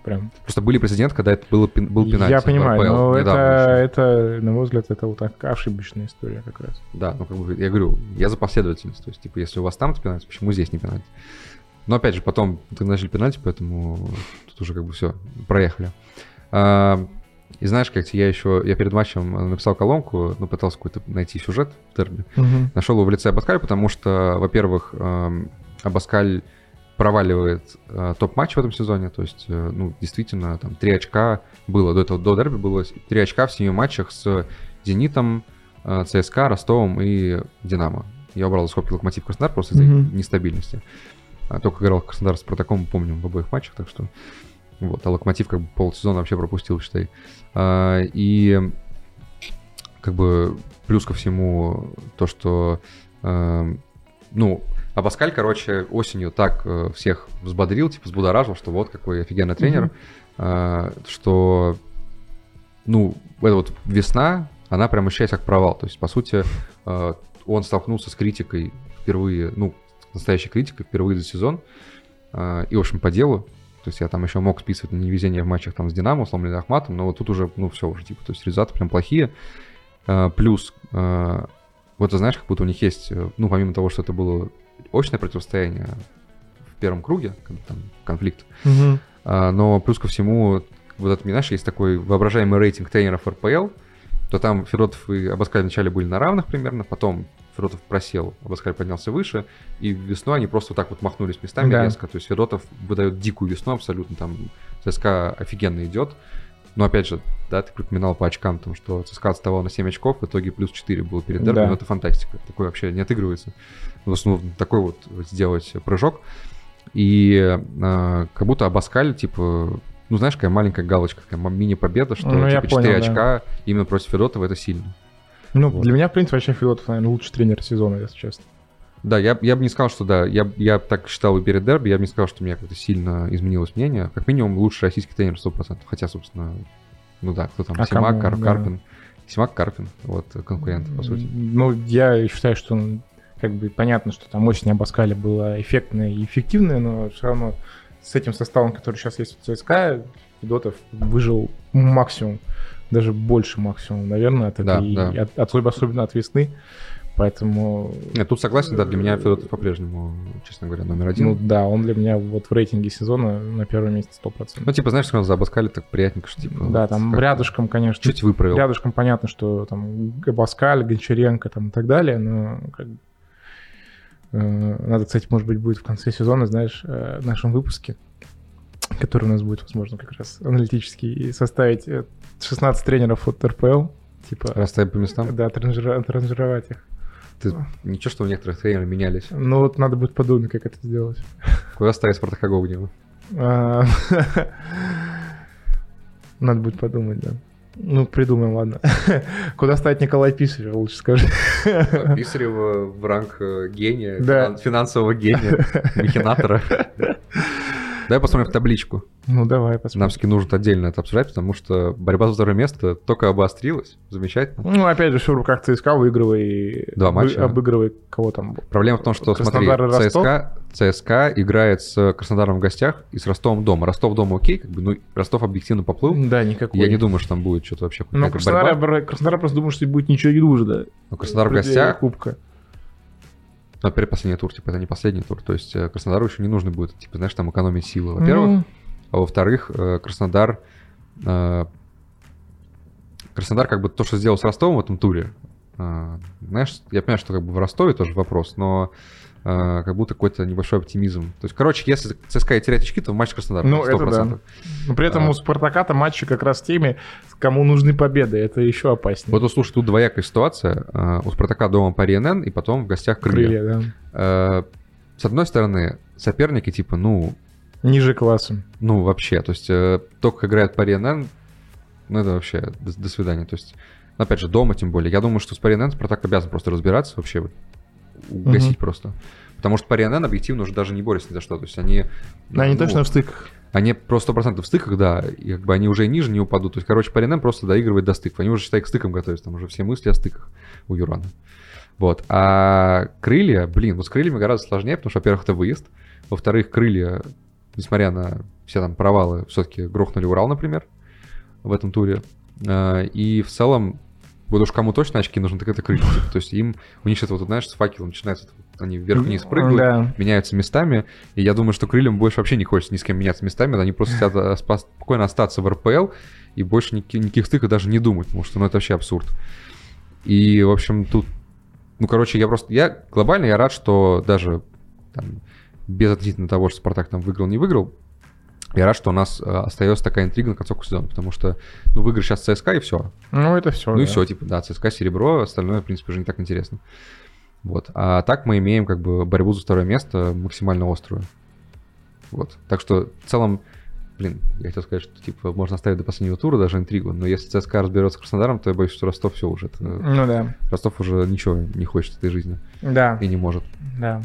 прям... Просто были прецеденты, когда это было, был пенальти. я понимаю, РПЛ но это, это, на мой взгляд, это вот так ошибочная история как раз. Да, ну как бы я говорю, я за последовательность. То есть, типа, если у вас там пенальти, почему здесь не пенальти? Но опять же, потом ты начали пенальти, поэтому тут уже как бы все, проехали. А, и знаешь, как я еще, я перед матчем написал колонку, ну, пытался какой-то найти сюжет в терме. Нашел его в лице Абаскаль, потому что, во-первых, эм, Абаскаль проваливает э, топ-матч в этом сезоне, то есть, э, ну, действительно, там, три очка было, до этого, до дерби было три очка в семи матчах с «Зенитом», э, ЦСКА, Ростовом и «Динамо». Я убрал из скобки «Локомотив Краснодар» просто из-за Мгм. нестабильности. А, Только играл Краснодар с Спартаком, помним, в обоих матчах, так что... Вот, а Локомотив как бы полсезона вообще пропустил, считай. А, И как бы плюс ко всему то, что, эм, ну, а Паскаль, короче, осенью так э, всех взбодрил, типа взбудоражил, что вот какой офигенный тренер, Мгм. э, что, ну, эта вот весна, она прям ощущается как провал. То есть, по сути, э, он столкнулся с критикой впервые, ну, настоящей критикой впервые за сезон, э, и, в общем, по делу. То есть я там еще мог списывать на невезение в матчах там с Динамо, сломленный Ахматом, но вот тут уже, ну, все уже, типа, то есть результаты прям плохие. Э, Плюс, э, вот ты знаешь, как будто у них есть, э, ну, помимо того, что это было очное противостояние в первом круге, там конфликт, а, но плюс ко всему, вот это, знаешь, есть такой воображаемый рейтинг тренеров РПЛ, то там Федотов и Абаскаль вначале были на равных примерно, потом Федотов просел, Абаскаль поднялся выше, и весной они просто вот так вот махнулись местами Да. резко. То есть Федотов выдает дикую весну абсолютно, там ЦСКА офигенно идет, Но опять же, да, ты припоминал по очкам, там, что ЦСКА отставал на 7 очков, в итоге плюс 4 было перед дерби, Да. но это фантастика. Такое вообще не отыгрывается. В основном такой вот сделать прыжок. И э, как будто Абаскаль, типа, ну, знаешь, какая маленькая галочка, такая мини-победа, что Ну, типа 4 понял, да. очка именно против Федотова это сильно. Ну, Вот. для меня, в принципе, вообще Федотов, наверное, лучший тренер сезона, если честно. Да, я, я бы не сказал, что да, я, я так считал и перед дерби, я бы не сказал, что у меня как-то сильно изменилось мнение. Как минимум, лучший российский тренер 100%. Хотя, собственно, ну да, кто там, А Симак, кому, Кар- да. Карпин. Симак, Карпин, вот, конкурент, по сути. Ну, я считаю, что как бы понятно, что там осень Абаскаля была эффектная и эффективная, но все равно с этим составом, который сейчас есть в ЦСКА, Федотов выжил максимум, даже больше максимум, наверное, от Да, этой, да. От, от- особенно от весны. Поэтому, Нет, тут согласен, да, для меня Федотов по-прежнему, честно говоря, номер один. ну Ну, да, он для меня вот в рейтинге сезона на первом месте 100%. типа, знаешь, когда за Абаскали так приятненько, что типа... да, вот там рядышком, конечно, Чуть выправил. Рядышком понятно, что там Габаскаль, Гончаренко там и так далее, но как бы, э, надо, кстати, может быть, будет в конце сезона, знаешь, э, в нашем выпуске, который у нас будет, возможно, как раз аналитический, и составить э, 16 тренеров от РПЛ, типа, Расставить по местам. да, транжира- транжировать их. Ты... Ничего, что у некоторых тренеров менялись. Ну вот надо будет подумать, как это сделать. Куда ставить Спартака Гогнева? А, Надо будет подумать, да. Ну, придумаем, ладно. Куда ставить Николая Писарева, лучше скажи. Писарева в ранг э, гения, Да. финан- финансового гения, махинатора. Давай посмотрим в табличку. Ну, давай Нам посмотрим. все-таки нужно отдельно это обсуждать, потому что борьба за второе место только обострилась. Замечательно. Ну, опять же, в руках ЦСКА, выигрывай. Два матча, да. Обыгрывай кого там. Проблема в том, что, смотри, Краснодар и Ростов? ЦСКА, ЦСКА играет с Краснодаром в гостях и с Ростовом дома. Ростов дома окей, как бы, ну, Ростов объективно поплыл. Да, никакой. Я не думаю, что там будет что-то вообще какая-то Краснодар, борьба. Краснодар просто думал, что будет ничего не нужно. Но Краснодар в гостях, Кубка. Но предпоследний тур, типа, это не последний тур. То есть э, Краснодару еще не нужно будет, типа, знаешь, там экономить силы, во-первых. Ну, А во-вторых, э, Краснодар... э, Краснодар как бы то, что сделал с Ростовом в этом туре, знаешь, я понимаю, что как бы в Ростове тоже вопрос, но как будто какой-то небольшой оптимизм. То есть, короче, если ЦСКА и терять очки, то матч Краснодар. Ну, это 100%. да. Но при этом А. у Спартака-то матчи как раз теми, кому нужны победы. Это еще опаснее. Вот, слушай, тут двоякая ситуация. Э, У Спартака дома пари НН, и потом в гостях крылья. Крылья, да. Э, С одной стороны, соперники, типа, ну, Ниже классом. ну, вообще, то есть э, только играет пари НН, ну, это вообще до, до свидания. То есть, ну, опять же, дома тем более. Я думаю, что с пари НН Спартак обязан просто разбираться вообще, угасить Мгм. просто. Потому что пари НН объективно уже даже не борются ни за что. То есть они... Да, они ну, точно в стыках. Они просто 100% в стыках, да, и как бы они уже ниже не упадут. То есть, короче, пари НН просто доигрывает до стыков. Они уже, считай, к стыкам готовятся. Там уже все мысли о стыках у Юрана. Вот. А крылья, блин, вот с крыльями гораздо сложнее, потому что, во-первых, это выезд. Во-вторых, крылья, несмотря на все там провалы, все-таки грохнули Урал, например, в этом туре. А, И в целом, вот уж кому точно очки нужны, так это крылья. То есть им, у них что-то вот, знаешь, с факелом начинается, они вверх-вниз прыгают, Да. меняются местами. И я думаю, что крыльям больше вообще не хочется ни с кем меняться местами. Они просто хотят э, спокойно остаться в РПЛ и больше никаких, никаких стыков даже не думать, потому что ну, это вообще абсурд. И, в общем, тут... Ну, короче, я просто... Я глобально я рад, что даже там, без относительно того, что Спартак там выиграл, не выиграл, я рад, что у нас э, остается такая интрига на концовку сезона, потому что, ну, выигрыш сейчас ЦСКА и все. Ну, это все. Ну и все, типа, да, ЦСКА серебро, остальное, в принципе, уже не так интересно. Вот. А так мы имеем как бы борьбу за второе место максимально острую. Вот. Так что в целом, блин, я хотел сказать, что типа можно оставить до последнего тура даже интригу, но если ЦСКА разберется с Краснодаром, то я боюсь, что Ростов все уже. это- Ну да. Ростов уже ничего не хочет в этой жизни Да. и не может. Да.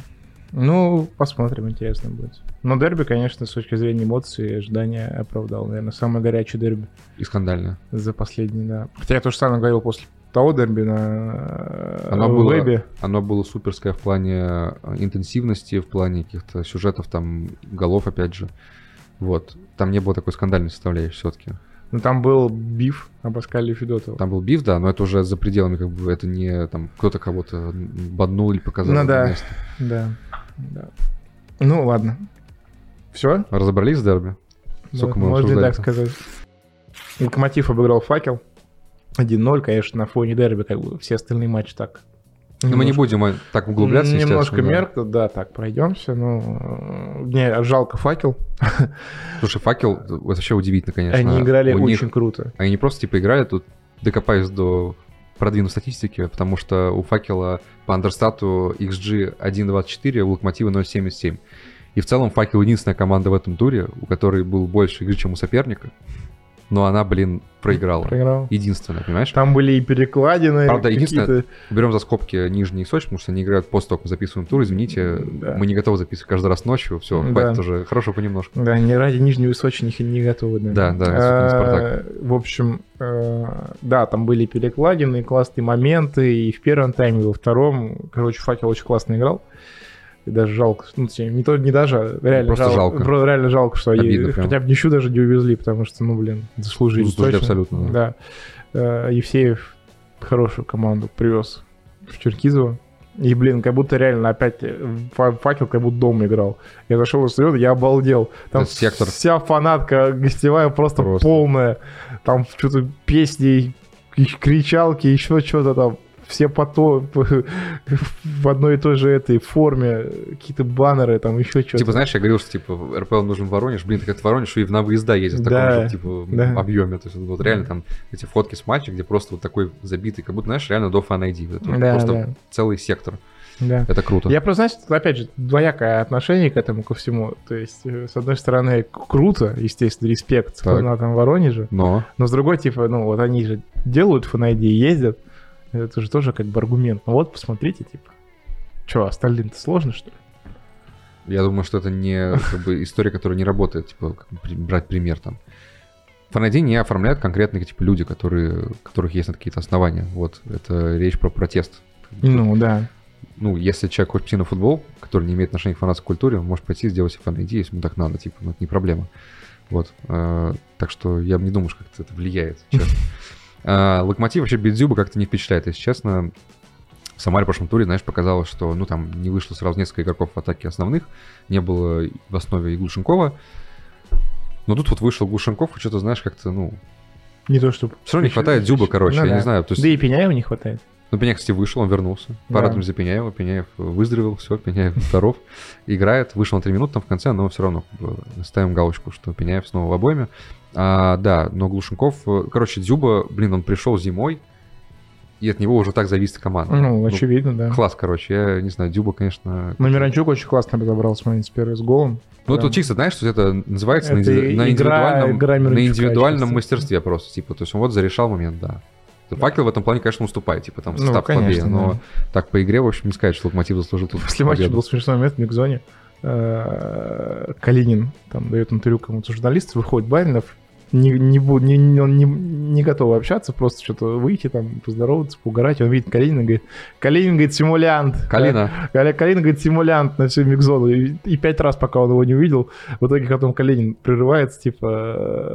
Ну, посмотрим, интересно будет. Но дерби, конечно, с точки зрения эмоций, ожидания оправдал. Наверное, самый горячий дерби И скандально. за последний, да. Хотя я то же самое говорил после того дерби на э, Оно было- вебе. Оно было суперское в плане э, интенсивности, в плане каких-то сюжетов, там, голов, опять же. Вот. Там не было такой скандальной составляющей все-таки. Но там был биф Абаскали и Федотова. Там был биф, да, но это уже за пределами, как бы, это не там кто-то кого-то боднул или показал. Ну да. место. Да. Да. Ну, ладно. Все? Разобрались с дерби? Сколько мы Можно и так сказать. Локомотив обыграл факел. 1-0, конечно, на фоне дерби, как бы все остальные матчи так Но мы не будем так углубляться, Немножко естественно, да. да, так, пройдемся. Ну, э, мне жалко факел. Слушай, факел вообще удивительно, конечно. Они играли У них- очень круто. Они не просто типа играли, тут докопаюсь до продвину статистики, потому что у факела по андерстату XG 1.24, у локомотива 0.77. И в целом факел единственная команда в этом туре, у которой был больше игры, чем у соперника. Но она, блин, проиграла. Проиграл. Единственная, понимаешь? Там были и перекладины, Правда, единственное-. Берем за скобки нижний Сочи, потому что они играют после того, как мы записываем тур. Извините, Да. мы не готовы записывать каждый раз ночью. Все, Да. хватит уже. Хорошо понемножку. Да, не ради Нижнего Сочи не, не готовы. Да, да, особенно А, В общем, э, да, там были перекладины, классные моменты, и в первом тайме, и во втором. Короче, Факел очень классно играл. И даже жалко, ну, не, то, не даже, а реально Просто жалко. про- Реально жалко, что они прям. хотя бы ничего даже не увезли, потому что, ну, блин, заслужили. Заслужили точно. абсолютно, Да. Э, Евсеев хорошую команду привез в Черкизово. И, блин, как будто реально опять фа- факел как будто дома играл. Я зашел в стадион, я обалдел. Там сектор. вся фанатка гостевая просто, Просто. полная. Там что-то песни, кричалки, еще что-то там. Все по то, в одной и той же этой форме, какие-то баннеры, там еще что-то. Типа, знаешь, я говорил, что типа РПЛ нужен Воронеж. Блин, так это Воронеж и на выезда ездит в таком Да, же, типа, да. объеме. То есть вот реально там эти фотки с матча, где просто вот такой забитый, как будто, знаешь, реально до фан ID. Это вот Да, просто да. целый сектор. Да. Это круто. Я просто, знаешь, опять же, двоякое отношение к этому, ко всему. То есть, э, с одной стороны, круто, естественно, респект Так. фанатам Воронежа, Но но с другой, типа, ну, вот они же делают фанайди и ездят, это же тоже как бы аргумент. Ну вот, посмотрите, типа, что, остальным-то сложно, что ли? я думаю, что это не как бы, история, которая не работает, типа, брать пример там. Фан ID не оформляют конкретные типа люди, которые, которых есть на какие-то основания. Вот, это речь про протест. Ну, да. ну, если человек хочет пойти на футбол, который не имеет отношения к фанатской культуре, он может пойти и сделать себе фан ID, если ему так надо, типа, ну, это не проблема. Вот. э, так что я не думаю, что как-то это влияет, честно. А, Локомотив вообще без Зюба как-то не впечатляет, если честно. В Самаре в прошлом туре, знаешь, показалось, что, ну, там не вышло сразу несколько игроков в атаке основных, не было в основе и Глушенкова. Но тут вот вышел Глушенков, и что-то, знаешь, как-то, ну, Не то, что... все равно не хватает Зюба, короче, Ну я да. не знаю. То есть, Да и Пеняева не хватает. Ну, Пеняев, кстати, вышел, он вернулся. Да. Порадуем за Пеняева. Пеняев выздоровел, все, Пеняев здоров. Играет, вышел на 3 минуты там в конце, но все равно ставим галочку, что Пеняев снова в обойме. А, да, но Глушенков... э, Короче, Дзюба, блин, он пришел зимой, и от него уже так зависит команда. Ну, очевидно, да. Класс, короче. Я не знаю, Дзюба, конечно... Но Миранчук очень классно разобрался, смотрите, с первой с голом. Ну, Прям. чисто, знаешь, что это называется на, Это инди- на игра- индивидуальном, игра на индивидуальном мастерстве просто, типа, то есть он вот зарешал момент, да. Факел в этом плане, конечно, уступает, типа, там, Ну, состав слабее, конечно, но да. так по игре, в общем, не сказать, что Локомотив заслужил тут После матча был смешной момент в микзоне. Э, Калинин там дает интервью кому-то журналист, выходит Баринов, не, не, бу- не, не- он не, не готов общаться, просто что-то выйти там, поздороваться, поугарать. Он видит Калинина, говорит, Калинин, говорит, симулянт. Калина. Кали- Калинин, говорит, симулянт на всю микзону. И, и пять раз, пока он его не увидел, в итоге потом Калинин прерывается, типа,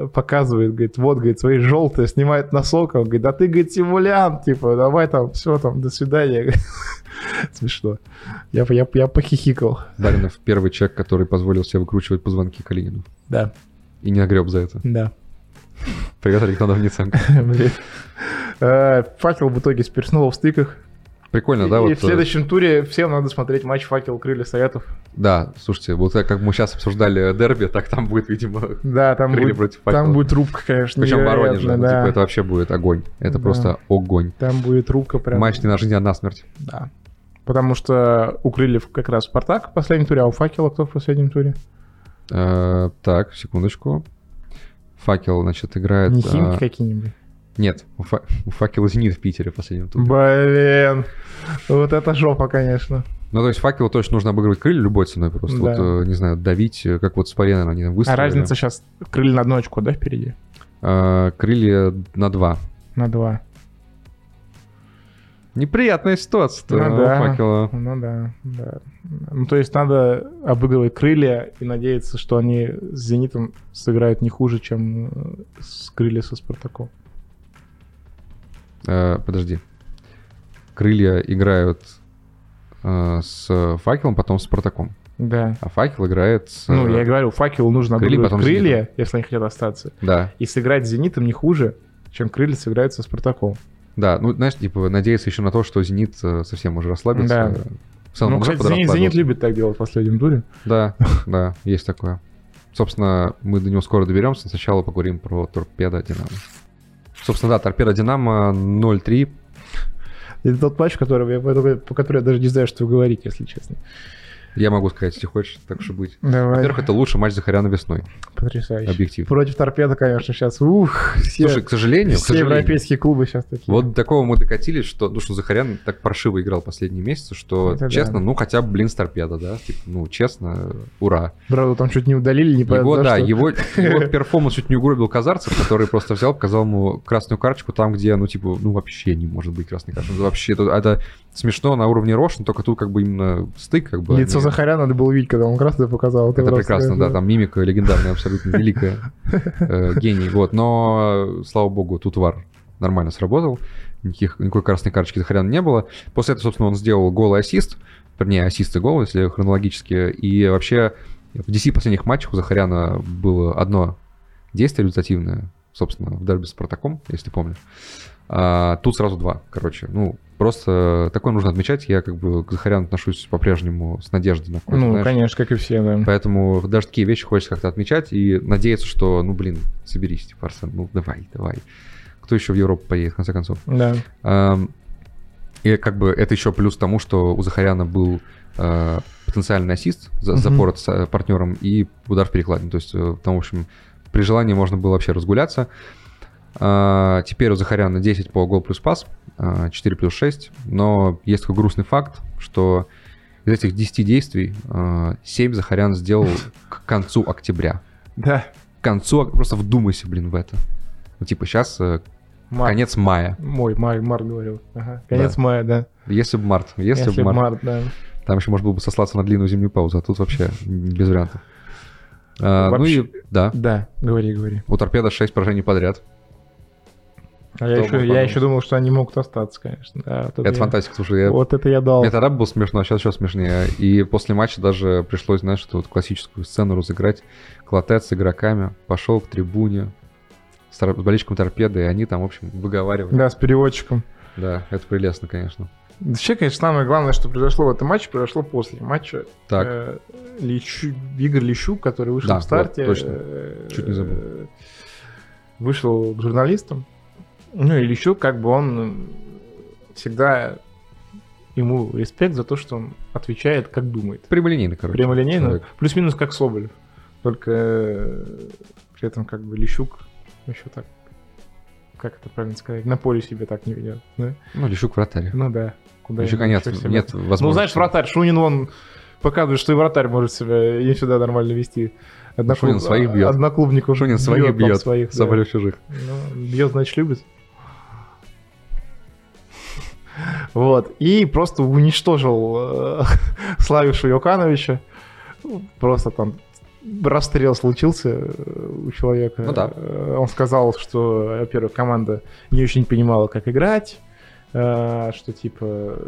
э, показывает, говорит, вот, говорит, свои желтые, снимает носок, он говорит, да ты, говорит, симулянт, типа, давай там, все там, до свидания. Смешно. Я, я, я похихикал. Баринов первый человек, который позволил себе выкручивать позвонки Калинину. Да, И не огреб за это. да. Привет, Александр Ниценко. Блин. Э, Факел в итоге снова в стыках. Прикольно, да? и вот, в следующем туре всем надо смотреть матч Факел Крылья Советов. э, Да, слушайте, вот как мы сейчас обсуждали дерби, так там будет, видимо, Да, там Крылья будет, против Факела. там будет рубка, конечно, Причем Воронеже. ну, да. типа, это вообще будет огонь. Это Да. просто огонь. Там будет рубка прям. Матч не на жизнь, а на смерть. Да. Потому что у Крыльев как раз Спартак в последнем туре, а у Факела кто в последнем туре? Э, так, секундочку. Факел, значит, играет... Не э, Химки какие-нибудь? Нет, у, Фа- у Факела Зенит в Питере в последнем туре. Блин, вот это жопа, конечно. Ну, то есть Факелу точно нужно обыгрывать крылья любой ценой просто. Да. Вот, э, не знаю, давить, э, как вот с Пареном они там А выставили. разница сейчас Крылья на одну очко, да, впереди? Э, крылья на два. На два. Неприятная ситуация Ну у да. Факела. Ну да, да. Ну то есть надо обыгрывать крылья и надеяться, что они с Зенитом сыграют не хуже, чем э, с крылья со Спартаком. Э, подожди. Крылья играют э, с Факелом, потом с Спартаком. Да. А Факел играет с... Ну, я и говорю, факелу нужно крылья, потом крылья, если они хотят остаться. Да. И сыграть с Зенитом не хуже, чем крылья сыграют со Спартаком. Да, ну, знаешь, типа, надеяться еще на то, что «Зенит» э, совсем уже расслабится. Да. Целом, Ну, кстати, Зенит, Зенит любит так делать в последнем туре. Да, да, есть такое. Собственно, мы до него скоро доберемся. Сначала поговорим про торпедо Динамо. Собственно, да, торпеда Динамо 0-3. Это тот матч, который я, по который я даже не знаю, что говорить, если честно. Я могу сказать, если хочешь, так и быть. Давай. Во-первых, это лучший матч Захаряна весной. Потрясающе. Объектив. Против торпеда, конечно, сейчас. Ух, все, Слушай, к сожалению, к все сожалению, европейские клубы сейчас такие. вот до такого мы докатились, что, ну, что Захарян так паршиво играл последние месяцы, что, Это да. честно, ну, хотя бы, блин, с торпеда, да? Типа, ну, честно, ура. Правда, там чуть не удалили, не Его, понятно за да, что. его, его перформанс чуть не угробил Казарцев, который просто взял, показал ему красную карточку там, где, ну, типа, ну, вообще не может быть красной карточки. Вообще, это, это смешно на уровне Рош, но только тут как бы именно стык, как бы. Лицо они- Захаря надо было увидеть, когда он красный показал. Это прекрасно, да, там мимика легендарная, абсолютно великая, э, гений, вот, но, слава богу, тут вар нормально сработал, никаких, никакой красной карточки Захаряна не было. После этого, собственно, он сделал гол и ассист, вернее, ассист и гол, если хронологически, и вообще в DC последних матчах у Захаряна было одно действие результативное, собственно, в дерби с Спартаком, если помнишь. А, тут сразу два, короче. Ну, просто такое нужно отмечать. Я как бы к Захаряну отношусь по-прежнему с надеждой на Ну, знаешь, конечно, как и все, да. Поэтому даже такие вещи хочется как-то отмечать и надеяться, что, ну, блин, соберись, типа, Арсен, ну, давай, давай. Кто еще в Европу поедет, в конце концов? Да. Ам, И как бы это еще плюс тому, что у Захаряна был э, потенциальный ассист за, Мгм. запор с э, партнером и удар в перекладину. То есть, э, там, в общем, при желании можно было вообще разгуляться. А, Теперь у Захаряна 10 по гол плюс пас, а, 4 плюс 6. Но есть такой грустный факт, что из этих 10 действий а, 7 Захарян сделал к концу октября. Да. К концу, просто вдумайся, блин, в это. Ну, типа, сейчас Март. конец мая. Мой, май, март говорил. Ага. Конец мая, да. Если бы март, если, Если бы март. март, да. Там еще можно было бы сослаться на длинную зимнюю паузу, а тут вообще без вариантов. А, ну Вообще- и да, Да, говори, говори. у торпеда 6 поражений подряд. А я еще, я еще думал, что они могут остаться, конечно. Да, вот Это я- фантастика, слушай, я... Вот это я дал. Мне тогда было смешно, а сейчас еще смешнее. И после матча даже пришлось, знаешь, что вот классическую сцену разыграть. Клотет с игроками пошел к трибуне с, тор- с болельщиком торпеды, и они там, в общем, выговаривали. Да, с переводчиком. Да, это прелестно, конечно. Вообще, конечно, самое главное, что произошло в этом матче, произошло после матча. Так, Э, Личу- Игорь Лещук, который вышел Да, в старте, вот, точно. э, Чуть не забыл. э, вышел к журналистам. Ну и Лещук, как бы он всегда ему респект за то, что он отвечает, как думает. прямолинейно, короче. Прямолинейно, человек. плюс-минус как Соболев. Только э, при этом как бы Лещук еще так, как это правильно сказать, на поле себе так не ведет. Да? Ну, Лещук вратарь. Ну да. Куда Лещука ему нет, еще себя- нет возможности. Ну, знаешь, вратарь, Шунин, он показывает, что и вратарь может себя и сюда нормально вести. Одноклуб- Шунин своих бьет. Одноклубников Шунин своих там бьет, своих, да. Соболев чужих. Ну, бьет, значит, любит. Вот. И просто уничтожил э, Славишу Йокановича. Просто там расстрел случился э, у человека. Ну да. Э, Он сказал, что, во-первых, команда не очень понимала, как играть, что типа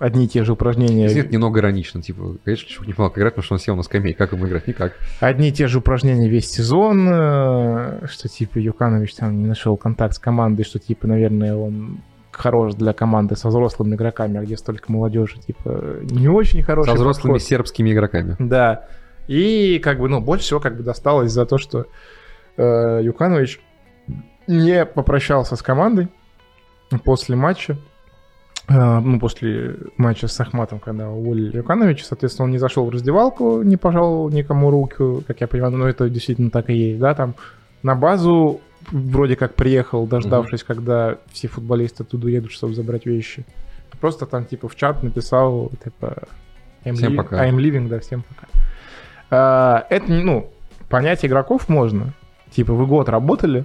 одни и те же упражнения. Здесь немного иронично, типа, конечно, Лещук не мог играть, потому что он сел на скамейке. Как ему играть? Никак. Одни и те же упражнения весь сезон, что типа Юканович там не нашел контакт с командой, что типа, наверное, он хорош для команды со взрослыми игроками, а где столько молодежи, типа, не очень хороший Со взрослыми подход. сербскими игроками. Да. И как бы, ну, больше всего как бы досталось за то, что э, Юканович не попрощался с командой после матча. Э, ну, после матча с Ахматом, когда уволили Юкановича, соответственно, он не зашел в раздевалку, не пожал никому руку, как я понимаю, но это действительно так и есть, да, там на базу вроде как приехал, дождавшись, когда все футболисты оттуда едут, чтобы забрать вещи. Просто там, типа, в чат написал, типа, I'm, Всем li- пока. I'm leaving, да, всем пока. А, это, ну, понять игроков можно. Типа, вы год работали,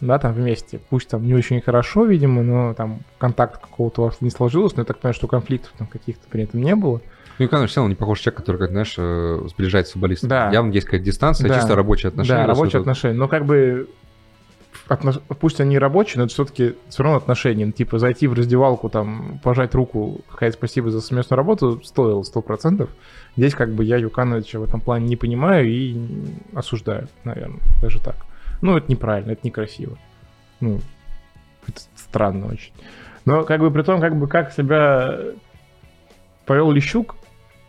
да, там вместе. Пусть там не очень хорошо, видимо, но там контакт какого-то у вас не сложилось, но я так понимаю, что конфликтов там каких-то при этом не было. Ну, и, конечно, все равно не похож человек, который, как, знаешь, э, сближает с футболистом. Да. Явно есть какая-то дистанция, Да. чисто рабочие отношения. да, рабочие отношения. Но как бы отнош- пусть они рабочие, но это все-таки все равно отношения. Ну, Типа зайти в раздевалку, там, пожать руку, сказать спасибо за совместную работу, стоило сто процентов. Здесь как бы я Юкановича в этом плане не понимаю и осуждаю, наверное, даже так. Ну, это неправильно, это некрасиво. Ну, Это странно очень. Но как бы при том, как бы как себя повел Лещук,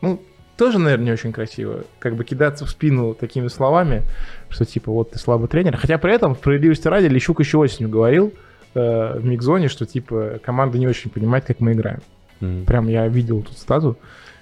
ну, тоже, наверное, не очень красиво. Как бы кидаться в спину такими словами, что типа вот ты слабый тренер. Хотя при этом, в справедливости ради, Лещук еще осенью говорил э, в микзоне, что типа команда не очень понимает, как мы играем. Мгм. Прям я видел тут стату.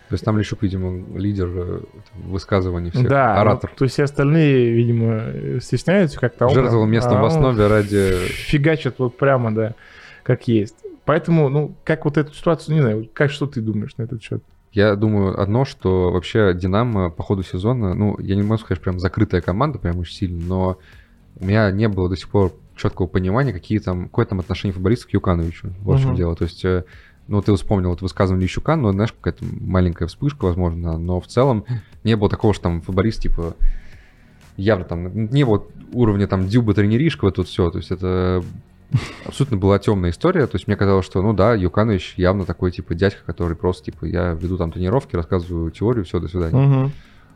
То есть там Лещук, видимо, лидер э, высказываний всех, Да, оратор. ну, то есть все остальные, видимо, стесняются как-то. а Жертвовал местом а в основе ради... Фигачит вот прямо, да, как есть. Поэтому, ну, как вот эту ситуацию, не знаю, как что ты думаешь на этот счет? Я думаю одно, что вообще Динамо по ходу сезона, ну, я не могу сказать, прям закрытая команда, прям очень сильно, но у меня не было до сих пор четкого понимания, какие там, какое там отношение футболиста к Юкановичу. Вот в чем дело. То есть, э, ну, ты вспомнил вот высказывание Лещука, но, знаешь, какая-то маленькая вспышка, возможно, но в целом не было такого, что там футболист, типа, явно там, не было уровня там Дюба тренеришка, вот тут все. То есть это абсолютно была темная история. То есть мне казалось, что, ну да, Юканович явно такой, типа, дядька, который просто, типа, я веду там тренировки, рассказываю теорию, все, до свидания. А,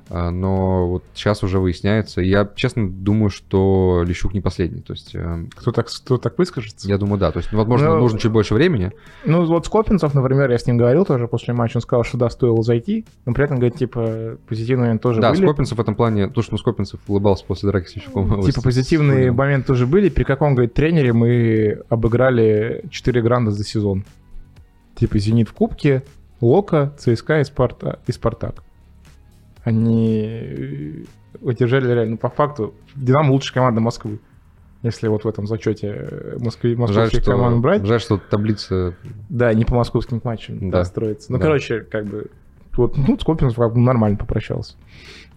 Но вот сейчас уже выясняется. Я, честно, думаю, что Лещук не последний. То есть, э, Кто так, кто так выскажется? я думаю, да. То есть, ну, возможно, Ну, нужно чуть больше времени. Ну, вот Скопинцев, например, я с ним говорил тоже после матча, он сказал, что да, стоило зайти, но при этом, говорит, типа, позитивные моменты тоже да, были. Скопинцев в этом плане, то, что ну, Скопинцев улыбался после драки с Лещуком. Типа позитивные с- моменты тоже были. При каком, говорит, тренере мы обыграли 4 гранда за сезон. Типа «Зенит» в Кубке, Лока, ЦСКА и, Спарта, и Спартак. Они э, удержали реально, ну, по факту, Динамо лучшая команда Москвы. Если вот в этом зачете э, Москвы, Жаль, московских что, команд брать. жаль, что таблица... Да, не по московским матчам Да. да. строится. Ну, Да. короче, как бы, вот, ну, Скопинов как бы нормально попрощался.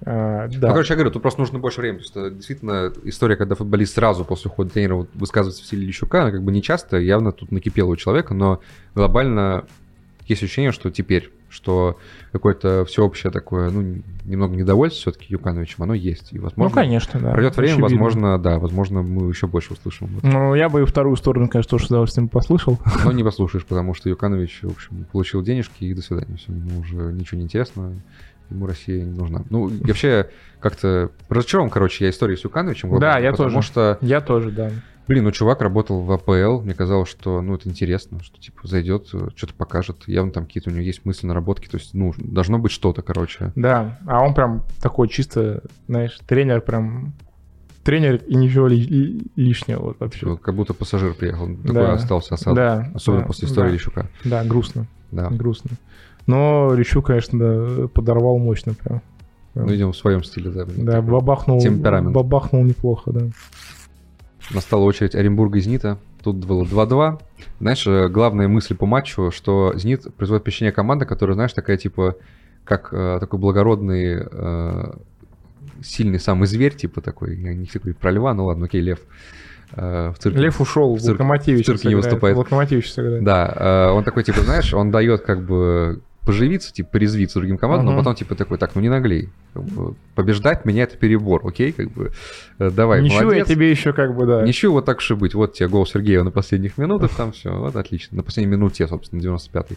А, да. Ну, короче, я говорю, тут просто нужно больше времени. Потому что действительно история, когда футболист сразу после ухода тренера вот высказывается в стиле Лещука, она как бы не часто, явно тут накипело у человека, но глобально есть ощущение, что теперь, что какое-то всеобщее такое, ну, немного недовольство все-таки Юкановичем, оно есть. И, ну, возможно, конечно, да. пройдет время, очевидно. возможно, да, возможно, мы еще больше услышим. Ну, я бы и вторую сторону, конечно, тоже с удовольствием послушал. Но не послушаешь, потому что Юканович, в общем, получил денежки и до свидания. Все, ему уже ничего не интересно, ему Россия не нужна. Ну, вообще, как-то разочарован, короче, я историей с Юкановичем. Да, я потому тоже. что, Я тоже, да. Блин, ну, чувак работал в АПЛ, мне казалось, что, ну, это интересно, что, типа, зайдет, что-то покажет, явно там какие-то у него есть мысли, наработки, то есть, ну, должно быть что-то, короче. Да, а он прям такой чисто, знаешь, тренер прям... Тренер и ничего ли- ли- лишнего вот вообще. Типа, Как будто пассажир приехал, такой Да. остался осадок. Да, Особенно да, после истории да. Лещука. Да, грустно, Да. грустно. Но Лещу, конечно, да, подорвал мощно прям. Ну, видимо, в своем стиле, да. Да, бабахнул, темперамент. бабахнул неплохо, да. Настала очередь Оренбурга и Зенита. Тут было 2-2. Знаешь, э, главная мысль по матчу, что Зенит производит впечатление команды, которая, знаешь, такая типа, как э, такой благородный, э, сильный самый зверь, типа такой, я не говорить про льва, ну ладно, окей, лев. Э, в цирке. Лев ушел, в цирке- Локомотивич в цирке не выступает. Локомотивич сыграет. Да, э, он такой, типа, знаешь, он дает как бы поживиться, типа, порезвиться другим командам, но Мгм. потом, типа, такой, так, ну не наглей. Побеждать меня это перебор, окей, как бы, э, давай, Ничего, молодец. я тебе еще как бы, да. Ничего, вот так и быть. Вот тебе гол Сергеева на последних минутах, там все, вот отлично. На последней минуте, собственно, 95-й.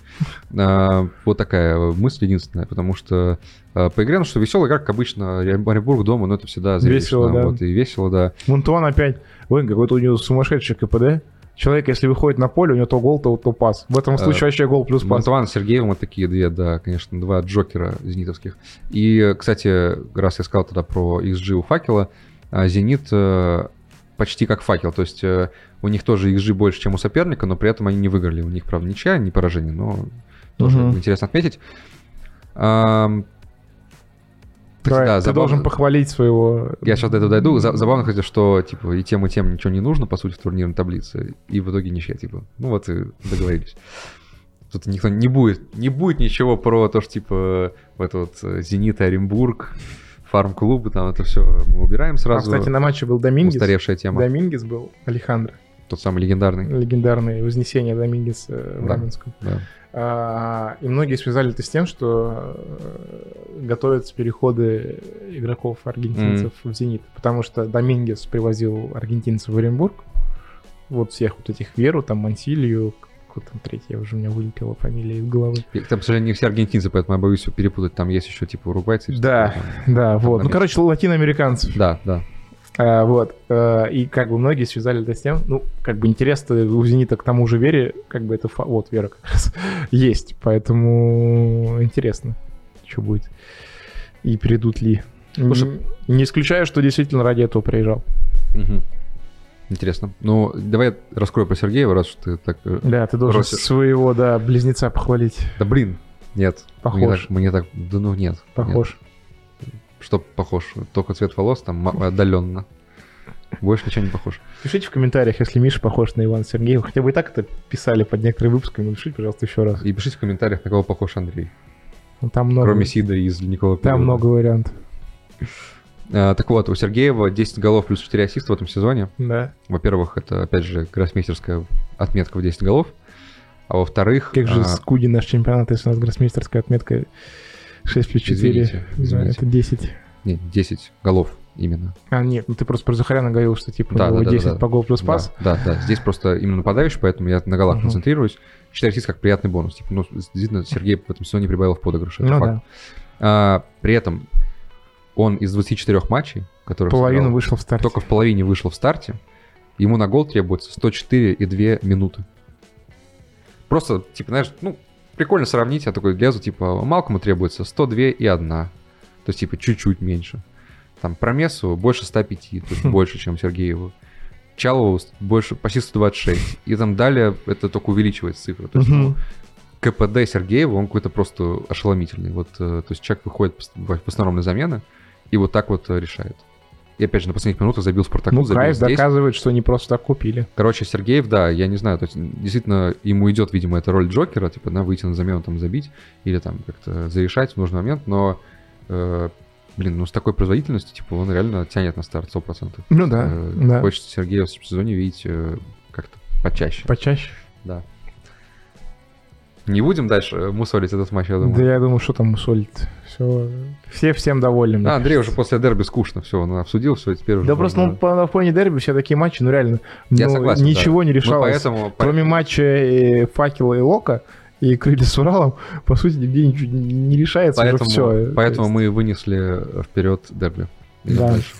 А, вот такая мысль единственная, потому что а, по игре, ну что, веселая игра, как обычно, Оренбург дома, но это всегда зрелищно. Весело, да. Вот, и весело, да. Мунтуан опять, ой, какой-то у него сумасшедший КПД. Человек, если выходит на поле, у него то гол, то, то пас. В этом Э, случае вообще гол плюс пас. Антуан с Сергеевым вот такие две, да, конечно, два джокера зенитовских. И, кстати, раз я сказал тогда про XG у Факела, а, Зенит э, почти как Факел, то есть э, у них тоже XG больше, чем у соперника, но при этом они не выиграли. У них, правда, ничья, не поражение, но тоже Мгм. интересно отметить. Давай, да, ты забавно- должен похвалить своего... Я сейчас до этого дойду. За- Забавно, кстати, что типа и тем, и тем ничего не нужно, по сути, в турнирной таблице. И в итоге ничья, типа. Ну вот и договорились. Тут никто не будет, не будет ничего про то, что типа в это вот э, Зенит, Оренбург, фарм-клубы, там это все мы убираем А, сразу. кстати, на матче был Домингес. Устаревшая тема. Домингес был, Алехандро. Тот самый легендарный. Легендарное вознесение Домингеса в Да. Раменском. Да. А, и многие связали это с тем, что э, готовятся переходы игроков аргентинцев в «Зенит». Потому что Домингес привозил аргентинцев в Оренбург. Вот всех вот этих Веру, там Мансилью, какой там третий, уже у меня вылетела фамилия из головы. Там, к сожалению, не все аргентинцы, поэтому я боюсь всё перепутать. Там есть еще типа уругвайцы. Да, там. Да, вот. Ну, короче, латиноамериканцев. Да, да. А, вот. а, И как бы многие связали это с тем, ну, как бы интерес у «Зенита» к тому же Вере, как бы это... фа- Вот, Вера как раз есть. Поэтому интересно, что будет. И придут ли. Слушай- М, Не исключаю, что действительно ради этого приезжал. Мгм. Интересно. Ну, давай я раскрою про Сергеева, раз ты так... э, Да, ты должен Просишь. своего, да, близнеца похвалить. Да блин, нет. Мне Похож. так, мне так- да ну нет. Похож. нет. Что похож? Только цвет волос там отдаленно. Больше ничего не похож. Пишите в комментариях, если Миша похож на Ивана Сергеева. Хотя бы и так это писали под некоторыми выпусками. Напишите, пожалуйста, еще раз. И пишите в комментариях, на кого похож Андрей. Ну, Там много, Кроме Сида из Ледникового там много вариантов. А, так вот, у Сергеева 10 голов плюс 4 ассиста в этом сезоне. Да. Во-первых, это, опять же, гроссмейстерская отметка в 10 голов. А во-вторых... Как же а, скуди наш чемпионат, если у нас гроссмейстерская отметка 6 плюс 4. Извините, Да, извините. это 10. Нет, 10 голов именно. А, нет, ну ты просто про Захаряна говорил, что типа Да, у него да, да, 10 да. по гол плюс пас. Да, да, да. Здесь просто именно нападающий, поэтому я на голах Мгм. концентрируюсь. 4 ассиста как приятный бонус. Типа, ну, действительно, Сергей в этом сезоне прибавил в подыгрыше. это Ну факт. да. А, при этом он из 24 матчей, которые Половину сыграл, вышел в старте. только в половине вышел в старте, ему на гол требуется 104,2 минуты. Просто, типа, знаешь, ну, прикольно сравнить, я такой лезу, типа, Малкому требуется 102 и 1. То есть, типа, чуть-чуть меньше. Там, Промесу больше 105, то есть больше, чем Сергееву. Чалову больше, почти 126. И там далее это только увеличивает цифры. То есть, ну. КПД Сергеева, он какой-то просто ошеломительный. Вот, э, то есть человек выходит в на замены и вот так вот э, решает. И опять же, на последних минутах забил Спартаку, Ну, забил Кайф здесь. доказывает, что не просто так купили. Короче, Сергеев, да, я не знаю, то есть действительно ему идет, видимо, эта роль Джокера, типа, да, выйти на замену, там, забить или там как-то зарешать в нужный момент, но, э, блин, ну с такой производительностью, типа, он реально тянет на старт 100%. Ну да, Э, да. Хочется Сергея в сезоне видеть э, как-то почаще. Почаще. Да. Не будем дальше мусолить этот матч, я думаю. Да я думаю, что там усолит. Все, все всем довольны. А, Андрей кажется. уже после дерби скучно, все, он обсудил, все, теперь уже... Да просто ну, по- на фоне дерби все такие матчи, ну реально, Я ну, согласен, ничего не Ну, решалось. поэтому... Кроме матча э, Факела и Лока и Крылья с Уралом, по сути, нигде ничего не не решается Поэтому, уже все. поэтому мы вынесли вперед дерби. Да. дальше.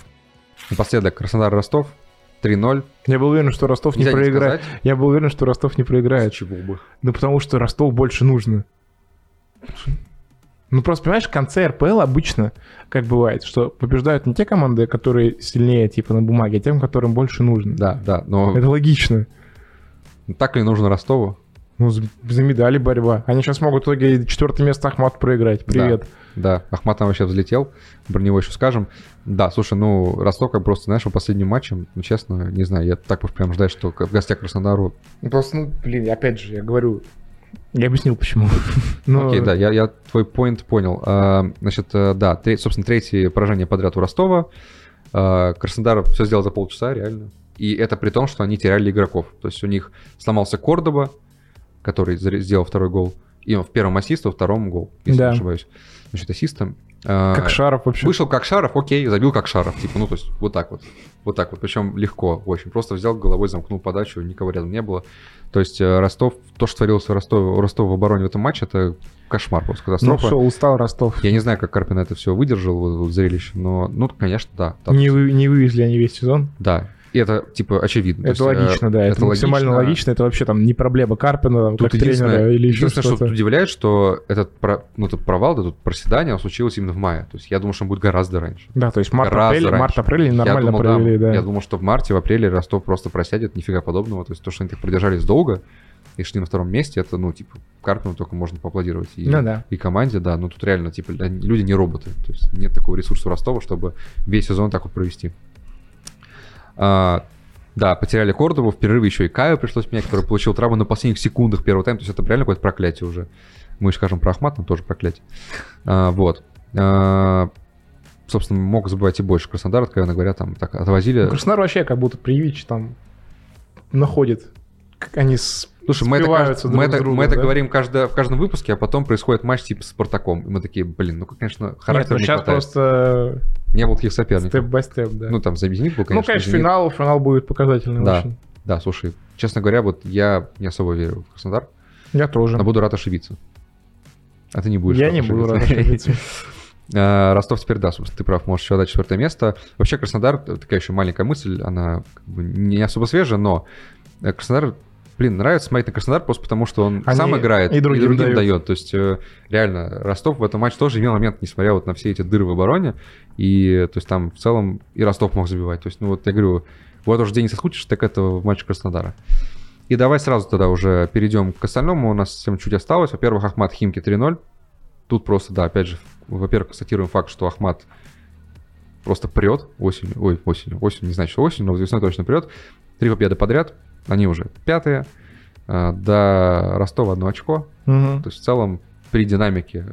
Напоследок Краснодар-Ростов 3-0. Я был уверен, что Ростов не Нельзя не проиграет. сказать. Я был уверен, что Ростов не проиграет. Чего бы. Да потому что Ростов больше нужно. Ну просто, понимаешь, в конце РПЛ обычно, как бывает, что побеждают не те команды, которые сильнее, типа, на бумаге, а тем, которым больше нужно. Да, да, но Это логично. так ли нужно Ростову? Ну, за, за медали борьба. Они сейчас могут в итоге четвертое место Ахмат проиграть. Привет. Да, Ахмат там вообще взлетел, про него еще скажем. Да, слушай, ну, Ростов как просто, знаешь, по последним матчам, ну, честно, не знаю, я так уж прям ждать, что в гостях Краснодару... Ну, Просто, ну, блин, опять же, я говорю, я объяснил, почему. Но- Окей, да, я, я твой поинт понял. А, значит, э, да, тре- собственно, третье поражение подряд у Ростова. А, Краснодар все сделал за полчаса, реально. И это при том, что они теряли игроков. То есть у них сломался Кордоба, который сделал второй гол. И он в первом ассист, во втором гол, если Да. не ошибаюсь. Значит, ассистом. А, Как Шаров вообще. Вышел как Шаров, окей, забил как Шаров. Типа, ну, то есть, вот так вот. Вот так вот. Причем легко очень. Просто взял головой, замкнул подачу, никого рядом не было. То есть, э, Ростов, то, что творилось у Ростова, у Ростова в обороне в этом матче, это кошмар, просто Ну катастрофа. все, устал Ростов. Я не знаю, как Карпин это все выдержал, вот, вот зрелище, но, ну, конечно, да. да, Не, вы- не вывезли они весь сезон. Да. И это, типа, очевидно. То Это есть, э, логично, да. Это, максимально логично. логично. Это вообще там не проблема Карпина, там, Тут как тренера или еще единственное, что что-то. удивляет, что этот, ну, этот провал, да, тут проседание, он случилось именно в мае. То есть я думал, что он будет гораздо раньше. Да, то есть март-апрель, раньше. март-апрель Я нормально думал, провели, да. Я думал, что в марте, в апреле Ростов просто просядет, нифига подобного. То есть то, что они так продержались долго и шли на втором месте, это, ну, типа, Карпину только можно поаплодировать. И, Ну да. и команде, да, ну тут реально, типа, люди не роботы. То есть нет такого ресурса Ростова, чтобы весь сезон так вот провести. А, да, потеряли Кордову, в перерыве еще и Каю пришлось менять, который получил травму на последних секундах первого тайма. То есть это реально какое-то проклятие уже. Мы еще скажем про Ахмат, но тоже проклятие. А, вот. А, собственно, мог забывать и больше Краснодар, откровенно говоря, там так отвозили. Ну, Краснодар вообще как будто Привич там находит, как они. Слушай, мы это, друг мы это, другом, мы это да? говорим каждое, в каждом выпуске, а потом происходит матч типа с Спартаком. И мы такие, блин, ну, конечно, Нет, характер ну не сейчас хватает. просто Не было таких соперников. степ-бай-степ, да. Ну, там, за Зенит был, конечно. ну, конечно, Зенит. финал, финал будет показательный Да. очень. Да, слушай, честно говоря, вот я не особо верю в Краснодар, Я тоже. но буду рад ошибиться. А ты не будешь Я не буду рад ошибиться. А, Ростов теперь, да, собственно, ты прав, можешь еще дать четвертое место. Вообще Краснодар, такая еще маленькая мысль, она как бы не особо свежая, но Краснодар, блин, нравится смотреть на Краснодар просто потому, что он Они сам играет и другим дают. дает. То есть э, реально Ростов в этом матче тоже имел момент, несмотря вот на все эти дыры в обороне. И то есть там в целом и Ростов мог забивать. То есть, ну вот я говорю, вот уже день не соскучишь, так это в матче Краснодара. И давай сразу тогда уже перейдем к остальному. У нас совсем чуть осталось. Во-первых, Ахмат Химки 3-0. Тут просто, да, опять же, во-первых, констатируем факт, что Ахмат просто прет осенью. Ой, осенью. Осенью, не знаю, что осенью, но весной точно прет. Три победы подряд. Они уже пятые. А, До Ростова одно очко. Мгм. То есть в целом при динамике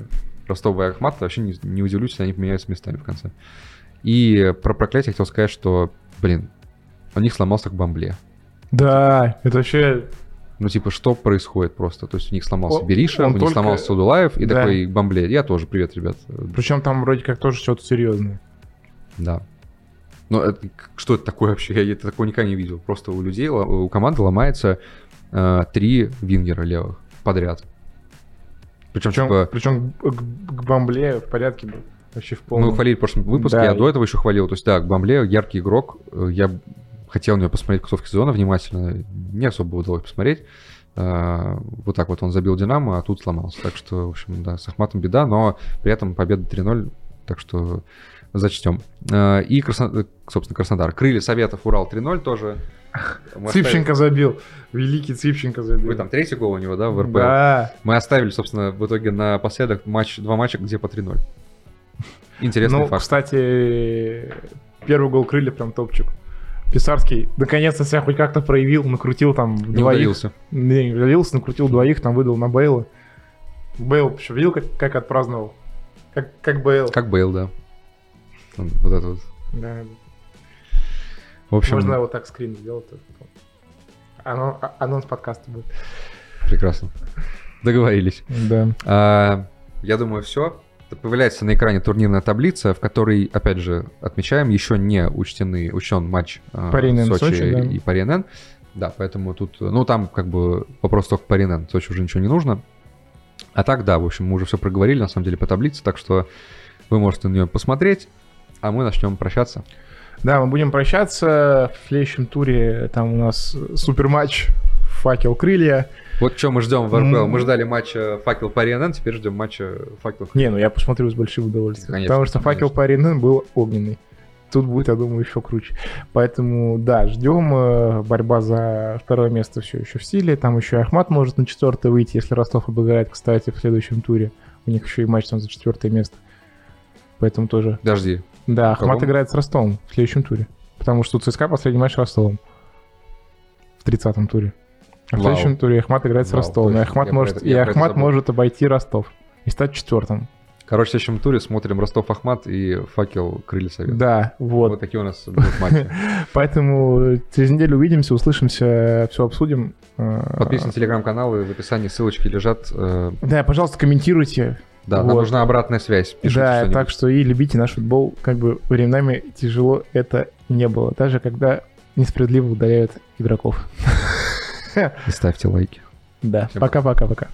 Ростова и Ахмата вообще не, не удивлюсь, если они поменяются местами в конце. И про проклятие хотел сказать, что, блин, у них сломался к бомбле. Да, это вообще... Ну, типа, что происходит просто? То есть у них сломался Он- Бериша, он у них только- сломался Саудулаев, и Да. такой бомбле. Я тоже, привет, ребят. Причем там вроде как тоже что-то серьезное. Да. Но это- к- что это такое вообще? Я это такого никогда не видел. Просто у людей, ло- у команды ломается э, три вингера левых подряд. Причем, Причем, типа, причем к, к бомбле в порядке был. Вообще в Мы полном. его хвалили в прошлом выпуске, Да. я до этого еще хвалил. То есть, да, Бамбле яркий игрок. Э, Я хотел на него посмотреть концовки сезона внимательно. Не особо удалось посмотреть. А, Вот так вот он забил Динамо, а тут сломался. Так что, в общем, да, с Ахматом беда, но при этом победа 3-0, так что зачтем. А, И, Красно- э, собственно, Краснодар. Крылья Советов, Урал 3-0 тоже. Мы Цыпченко забил. Великий Цыпченко забил. Вы там третий гол у него, да, в РПЛ? Да. Мы оставили, собственно, в итоге напоследок матч, два матча, где по 3-0. Интересный ну, факт. кстати, первый гол крылья прям топчик. Писарский наконец-то себя хоть как-то проявил, накрутил там Не двоих. удалился. Не, не удалился, накрутил двоих, там выдал на Бейла. Бейл, еще видел, как, как отпраздновал? Как, как Бейл. Как Бейл, да. Вот это вот. Да. В общем, Можно вот так скрин сделать. Анон- а- анонс подкаста будет. прекрасно. Договорились. Да. А, я думаю, все. Появляется на экране турнирная таблица, в которой, опять же, отмечаем, еще не учтены, учтен матч а, По РНН Сочи, Сочи, да. и по РНН. Да, поэтому тут, ну, там как бы вопрос только по РНН, Сочи уже ничего не нужно. А так, да, в общем, мы уже все проговорили, на самом деле, по таблице, так что вы можете на нее посмотреть, а мы начнем прощаться. Да, мы будем прощаться. В следующем туре там у нас супер матч факел крылья. Вот что мы ждем в РПЛ. Мы ждали матча факел по РНН, теперь ждем матча факел. Не, ну я посмотрю с большим удовольствием. Конечно, потому что факел конечно. по РНН был огненный. Тут будет, я думаю, еще круче. Поэтому, да, ждем. э, Борьба за второе место все еще в силе. Там еще и Ахмат может на четвертое выйти, если Ростов обыграет, кстати, в следующем туре. У них еще и матч там за четвертое место. Поэтому тоже. Подожди, Да, Кого? Ахмат играет с Ростовом в следующем туре. Потому что у ЦСКА последний матч с Ростовом. В 30-м туре. А в Вау. следующем туре Ахмат играет с Вау, Ростовом. И точно. Ахмат, Я про может, это- и я про это Ахмат забыл. может обойти Ростов. И стать четвертым. Короче, в следующем туре смотрим Ростов Ахмат и факел Крылья Совет. Да, вот. Вот такие у нас будут матчи. Поэтому через неделю увидимся, услышимся, все обсудим. Э, Подписывайтесь на телеграм-каналы, в описании ссылочки лежат. Э, Да, пожалуйста, комментируйте. Да, нам Вот. нужна обратная связь. Пишите да, что-нибудь. так что и любите наш футбол. Как бы временами тяжело это не было. Даже когда несправедливо удаляют игроков. И ставьте лайки. Да, пока-пока-пока.